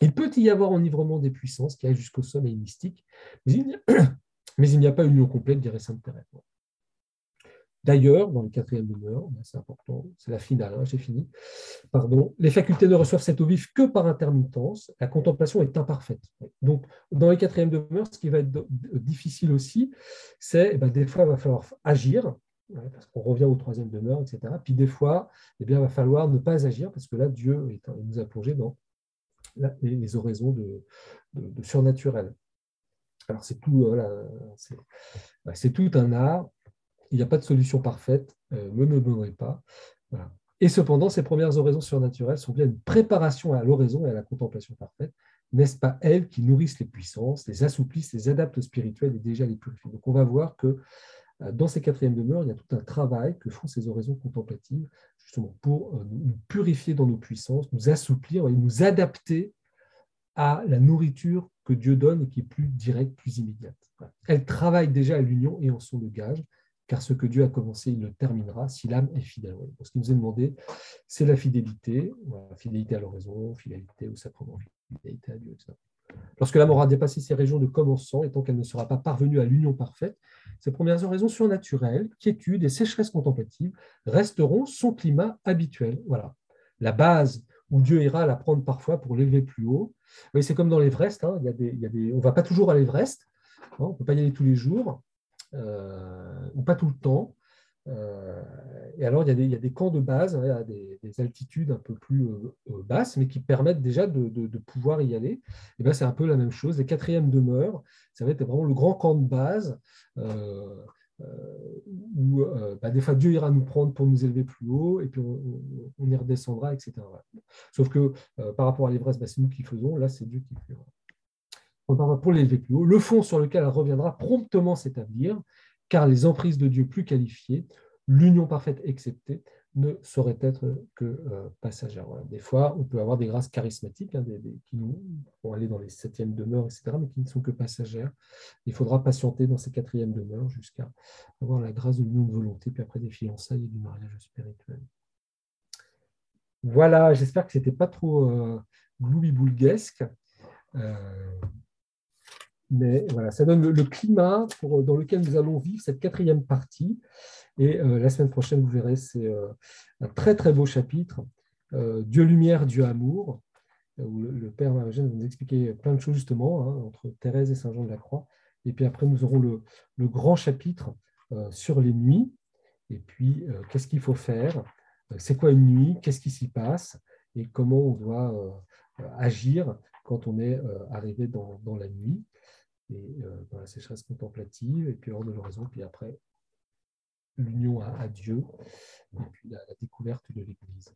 Speaker 1: Il peut y avoir enivrement des puissances qui aillent jusqu'au sommeil mystique, mais il n'y a, pas une union complète, dirait Sainte Thérèse. D'ailleurs, dans le quatrième demeure, c'est important, c'est la finale, hein, j'ai fini, pardon, les facultés ne reçoivent cette eau vive que par intermittence, la contemplation est imparfaite. Donc, dans les quatrième demeure, ce qui va être difficile aussi, c'est, eh ben, des fois, il va falloir agir, parce qu'on revient au troisième demeure, etc. Puis des fois, eh bien, il va falloir ne pas agir, parce que là, Dieu nous a plongé dans les, oraisons de, surnaturel. Alors, c'est tout, c'est tout un art. Il n'y a pas de solution parfaite. Euh, me ne donnerez pas. Et cependant, ces premières oraisons surnaturelles sont bien une préparation à l'oraison et à la contemplation parfaite. N'est-ce pas elles qui nourrissent les puissances, les assouplissent, les adaptent spirituelles et déjà les purifient Donc, on va voir que euh, dans ces quatrièmes demeures, il y a tout un travail que font ces oraisons contemplatives, justement pour euh, nous purifier dans nos puissances, nous assouplir et nous adapter à la nourriture que Dieu donne et qui est plus directe, plus immédiate. Elles travaillent déjà à l'union et en sont le gage, car ce que Dieu a commencé, il le terminera si l'âme est fidèle. Ce qui nous est demandé, c'est la fidélité, fidélité à l'oraison, fidélité au sacrement, fidélité à Dieu, etc. Lorsque l'âme aura dépassé ses régions de commençant et tant qu'elle ne sera pas parvenue à l'union parfaite, ses premières oraisons surnaturelles, quiétude et sécheresse contemplative resteront son climat habituel. Voilà. La base où Dieu ira la prendre parfois pour l'élever plus haut. c'est comme dans l'Everest, hein, y a des, on ne va pas toujours à l'Everest, hein, on ne peut pas y aller tous les jours, euh, ou pas tout le temps. Euh, et alors, il y, a des, camps de base, hein, des, altitudes un peu plus euh, basses, mais qui permettent déjà de, pouvoir y aller. Et ben, c'est un peu la même chose. Les quatrièmes demeures, ça va être vraiment le grand camp de base. Euh, où euh, bah, des fois Dieu ira nous prendre pour nous élever plus haut et puis on, y redescendra, etc. Sauf que euh, par rapport à l'ivresse, bah, c'est nous qui faisons, là c'est Dieu qui fait. Pour l'élever plus haut, le fond sur lequel elle reviendra promptement s'établir, car les emprises de Dieu plus qualifiées, l'union parfaite exceptée, ne saurait être que euh, passagère. Des fois, on peut avoir des grâces charismatiques hein, qui nous vont aller dans les septièmes demeures, etc., mais qui ne sont que passagères. Il faudra patienter dans ces quatrièmes demeures jusqu'à avoir la grâce de l'union de volonté, puis après des fiançailles et du mariage spirituel. Voilà, j'espère que ce n'était pas trop euh, boulguesque euh, mais voilà, ça donne le, climat dans lequel nous allons vivre cette quatrième partie. Et euh, la semaine prochaine, vous verrez, c'est euh, un très très beau chapitre, euh, Dieu lumière, Dieu amour, où le, Père Marigène va nous expliquer plein de choses justement hein, entre Thérèse et Saint Jean de la Croix. Et puis après, nous aurons le, grand chapitre sur les nuits. Et puis, qu'est-ce qu'il faut faire? C'est quoi une nuit? Qu'est-ce qui s'y passe? Et comment on doit agir quand on est arrivé dans, la nuit? Et dans la sécheresse contemplative, et puis hors de l'horizon, puis après l'union à, Dieu, et puis la découverte de l'Église.